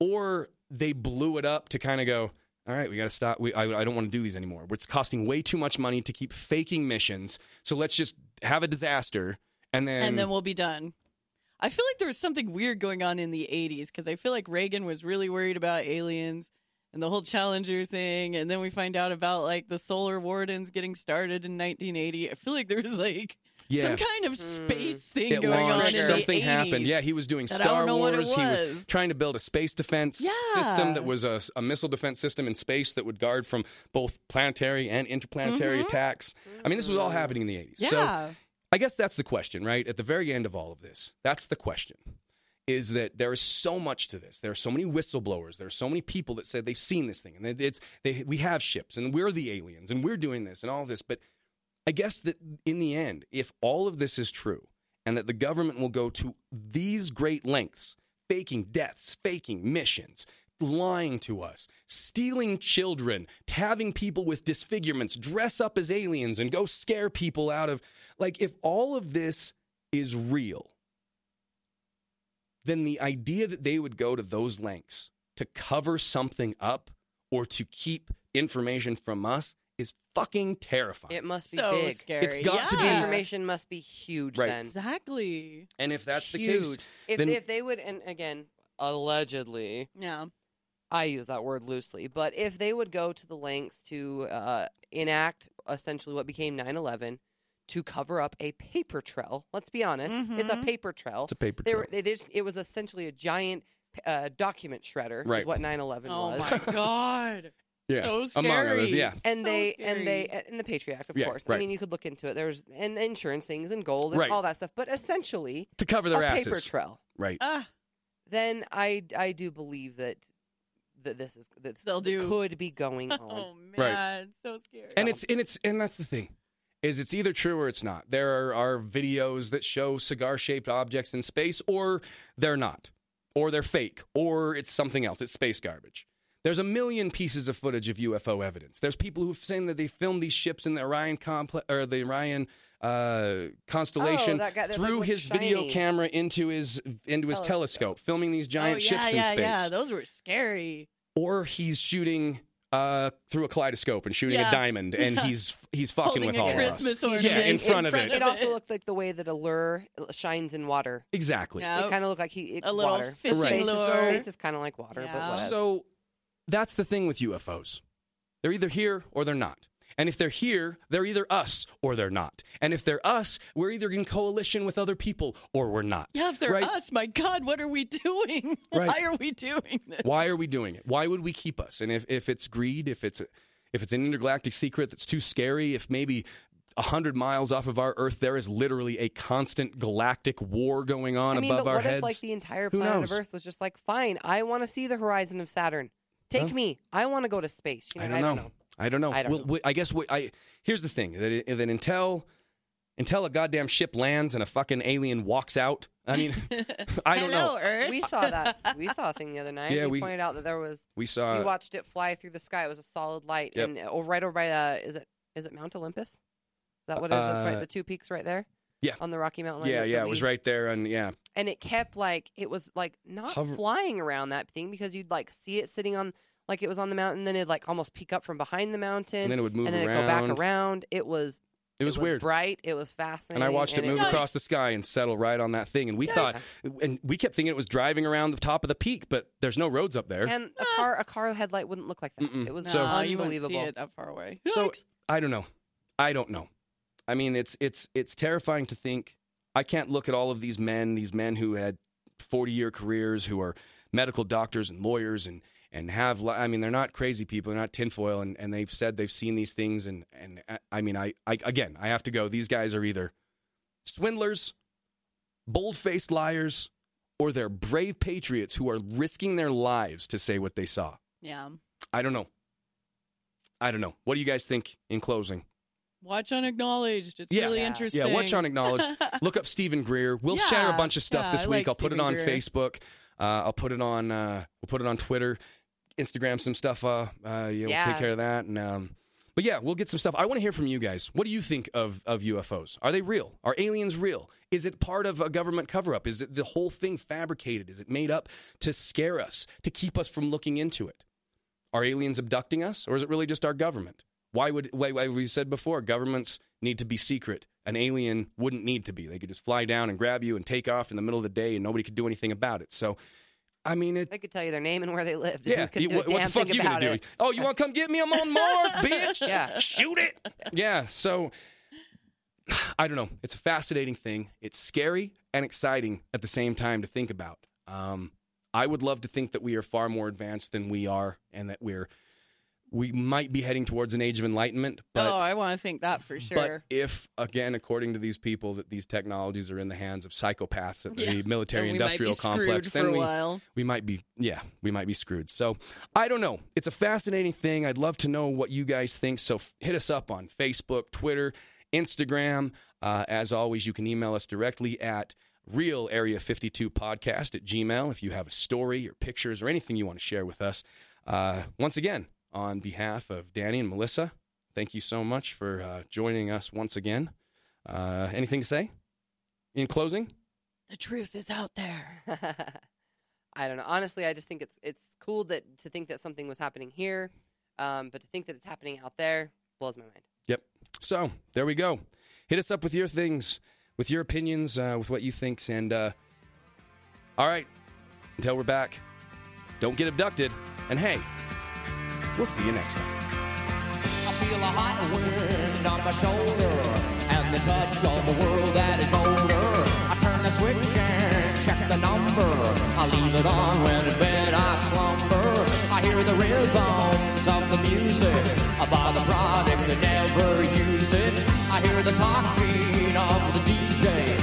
or they blew it up to kind of go, all right, we got to stop. We, I, I don't want to do these anymore. It's costing way too much money to keep faking missions. So let's just have a disaster and then. and then we'll be done. I feel like there was something weird going on in the 80s because I feel like Reagan was really worried about aliens and the whole Challenger thing. And then we find out about like the solar wardens getting started in 1980. I feel like there was like yeah. some kind of space thing it going on in Something the 80s. happened. Yeah, he was doing that Star don't know what it Wars. He was was. trying to build a space defense Yeah. system that was a, a missile defense system in space that would guard from both planetary and interplanetary attacks. I mean, this was all happening in the 80s. So Mm-hmm. I guess that's the question, right? At the very end of all of this, that's the question. Is that there is so much to this? There are so many whistleblowers. There are so many people that said they've seen this thing, and it's they, we have ships, and we're the aliens, and we're doing this, and all of this. But I guess that in the end, if all of this is true, and that the government will go to these great lengths, faking deaths, faking missions, lying to us, stealing children, having people with disfigurements dress up as aliens and go scare people out of like if all of this is real, then the idea that they would go to those lengths to cover something up or to keep information from us is fucking terrifying. It must be so big. scary. It's got to be- The information must be huge Right. then. Exactly. and if that's huge. the case, if, then if they would, and again, allegedly, Yeah. I use that word loosely, but if they would go to the lengths to uh, enact essentially what became 9 11 to cover up a paper trail, let's be honest, it's a Mhm. paper trail. it's a paper They trail. were, they just, it was essentially a giant uh, document shredder, Right. is what 9 11 Oh was. my god. Yeah, so among others, yeah. And So they scary. and they and the Patriot of Yeah, course. I mean, you could look into it. There's and insurance things and gold and Right. all that stuff, but essentially To cover their a asses, paper trail. right? Ah, then I I do believe that that this is that They'll do- could be going on. Oh Right. so scary. and it's and it's and that's the thing is it's either true or it's not there are, are videos that show cigar shaped objects in space or they're not or they're fake or it's something else it's space garbage there's a million pieces of footage of UFO evidence. There's people who've saying that they filmed these ships in the Orion complex or the Orion uh, constellation Oh, guy through like, his looked video camera into his into his Telescope. telescope, filming these oh, giant yeah, ships in yeah, space yeah. Those were scary. or he's shooting uh, through a kaleidoscope and shooting Yeah. a diamond, and he's he's fucking Holding with a all of Christmas us. Yeah, in front of it. It also looks like the way that a lure shines in water. Exactly. Yeah. It kind of looked like he it's A little water. fishing Space is- lure. Space is kind of like water, Yeah. but whatever. So that's the thing with UFOs. They're either here or they're not. And if they're here, they're either us or they're not. And if they're us, we're either in coalition with other people or we're not. Yeah, if they're right? us, my God, what are we doing? Right. Why are we doing this? Why are we doing it? Why would we keep us? And if, if it's greed, if it's if it's an intergalactic secret that's too scary, if maybe a hundred miles off of our Earth there is literally a constant galactic war going on I mean, above but our what heads. if like the entire planet of Earth was just like, fine, I want to see the horizon of Saturn. Take Huh? me. I want to go to space. You know, I don't know. I don't know. I don't Well, know. we- I guess we, I here's the thing that, that until until a goddamn ship lands and a fucking alien walks out. I mean, I don't Hello, know. Earth. We saw that. We saw a thing the other night. Yeah, we, we- pointed out that there was. We saw. we watched it fly through the sky. It was a solid light, Yep. and oh, right over by uh, is it is it Mount Olympus? Is that what it is? That's Uh, right. The two peaks right there. Yeah. On the Rocky Mountain. yeah, yeah, it was right there, and yeah, and it kept like it was like not Hover- flying around that thing because you'd like see it sitting on like it was on the mountain, then it'd like almost peek up from behind the mountain, and then it would move and then around. it'd go back around. It was It was weird. bright. It was fascinating. And I watched it move was- across the sky and settle right on that thing. And we thought, and we kept thinking it was driving around the top of the peak, but there's no roads up there. And a ah. car, a car headlight wouldn't look like that. Mm-mm. It was So- no, oh, you wouldn't unbelievable. see it that far away. So Yikes. I don't know. I don't know. I mean, it's it's it's terrifying to think. I can't look at all of these men, these men who had forty year careers, who are medical doctors and lawyers, and and have. I mean, they're not crazy people. They're not tinfoil, and, and they've said they've seen these things. And and I- I mean, I, I again, I have to go. These guys are either swindlers, bold faced liars, or they're brave patriots who are risking their lives to say what they saw. yeah. I don't know. I don't know. What do you guys think in closing? Watch unacknowledged. It's Yeah. really Yeah. interesting. Yeah, watch unacknowledged. Look up Steven Greer. We'll share a bunch of stuff yeah, this I week. like I'll put it on Greer. Facebook. Uh, I'll put it on. Uh, we'll put it on Twitter, Instagram. Some stuff. Uh, uh, you know, Yeah. We'll take care of that. And um, but yeah, we'll get some stuff. I want to hear from you guys. What do you think of of UFOs? Are they real? Are aliens real? Is it part of a government cover up? Is it the whole thing fabricated? Is it made up to scare us, to keep us from looking into it? Are aliens abducting us, or is it really just our government? Why would why, why we said before governments need to be secret? An alien wouldn't need to be. They could just fly down and grab you and take off in the middle of the day, and nobody could do anything about it. So, I mean, it. They could tell you their name and where they lived. Yeah, you what, what the fuck you gonna it. do? Oh, you want to come get me? I'm on Mars, bitch. Yeah. shoot it. Yeah. So, I don't know. It's a fascinating thing. It's scary and exciting at the same time to think about. Um, I would love to think that we are far more advanced than we are, and that we're we might be heading towards an age of enlightenment. But oh, I want to think that for sure. but if, again, according to these people, that these technologies are in the hands of psychopaths at the Yeah. military Then we might be industrial complex, then we, we might be, yeah, we might be screwed. So I don't know. It's a fascinating thing. I'd love to know what you guys think. So f- hit us up on Facebook, Twitter, Instagram. Uh, as always, you can email us directly at real area 52 podcast at gmail if you have a story or pictures or anything you want to share with us uh, once again on behalf of danny and melissa thank you so much for uh, joining us once again uh, anything to say in closing The truth is out there. I don't know. Honestly, I just think it's it's cool that to think that something was happening here, um, but to think that it's happening out there blows my mind. Yep. So there we go. Hit us up with your things, with your opinions, uh, with what you think, and uh, all right. Until we're back, don't get abducted, and hey, we'll see you next time. I feel a hot wind on my shoulder and the touch of a world that is older. I turn the switch and check the number. I leave it on when in bed I slumber. I hear the rhythms of the music about the product that never use it. I hear the talking of the DJ.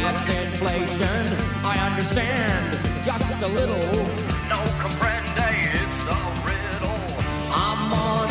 U.S. inflation. I understand just a little. No comprende, it's a riddle. I'm on.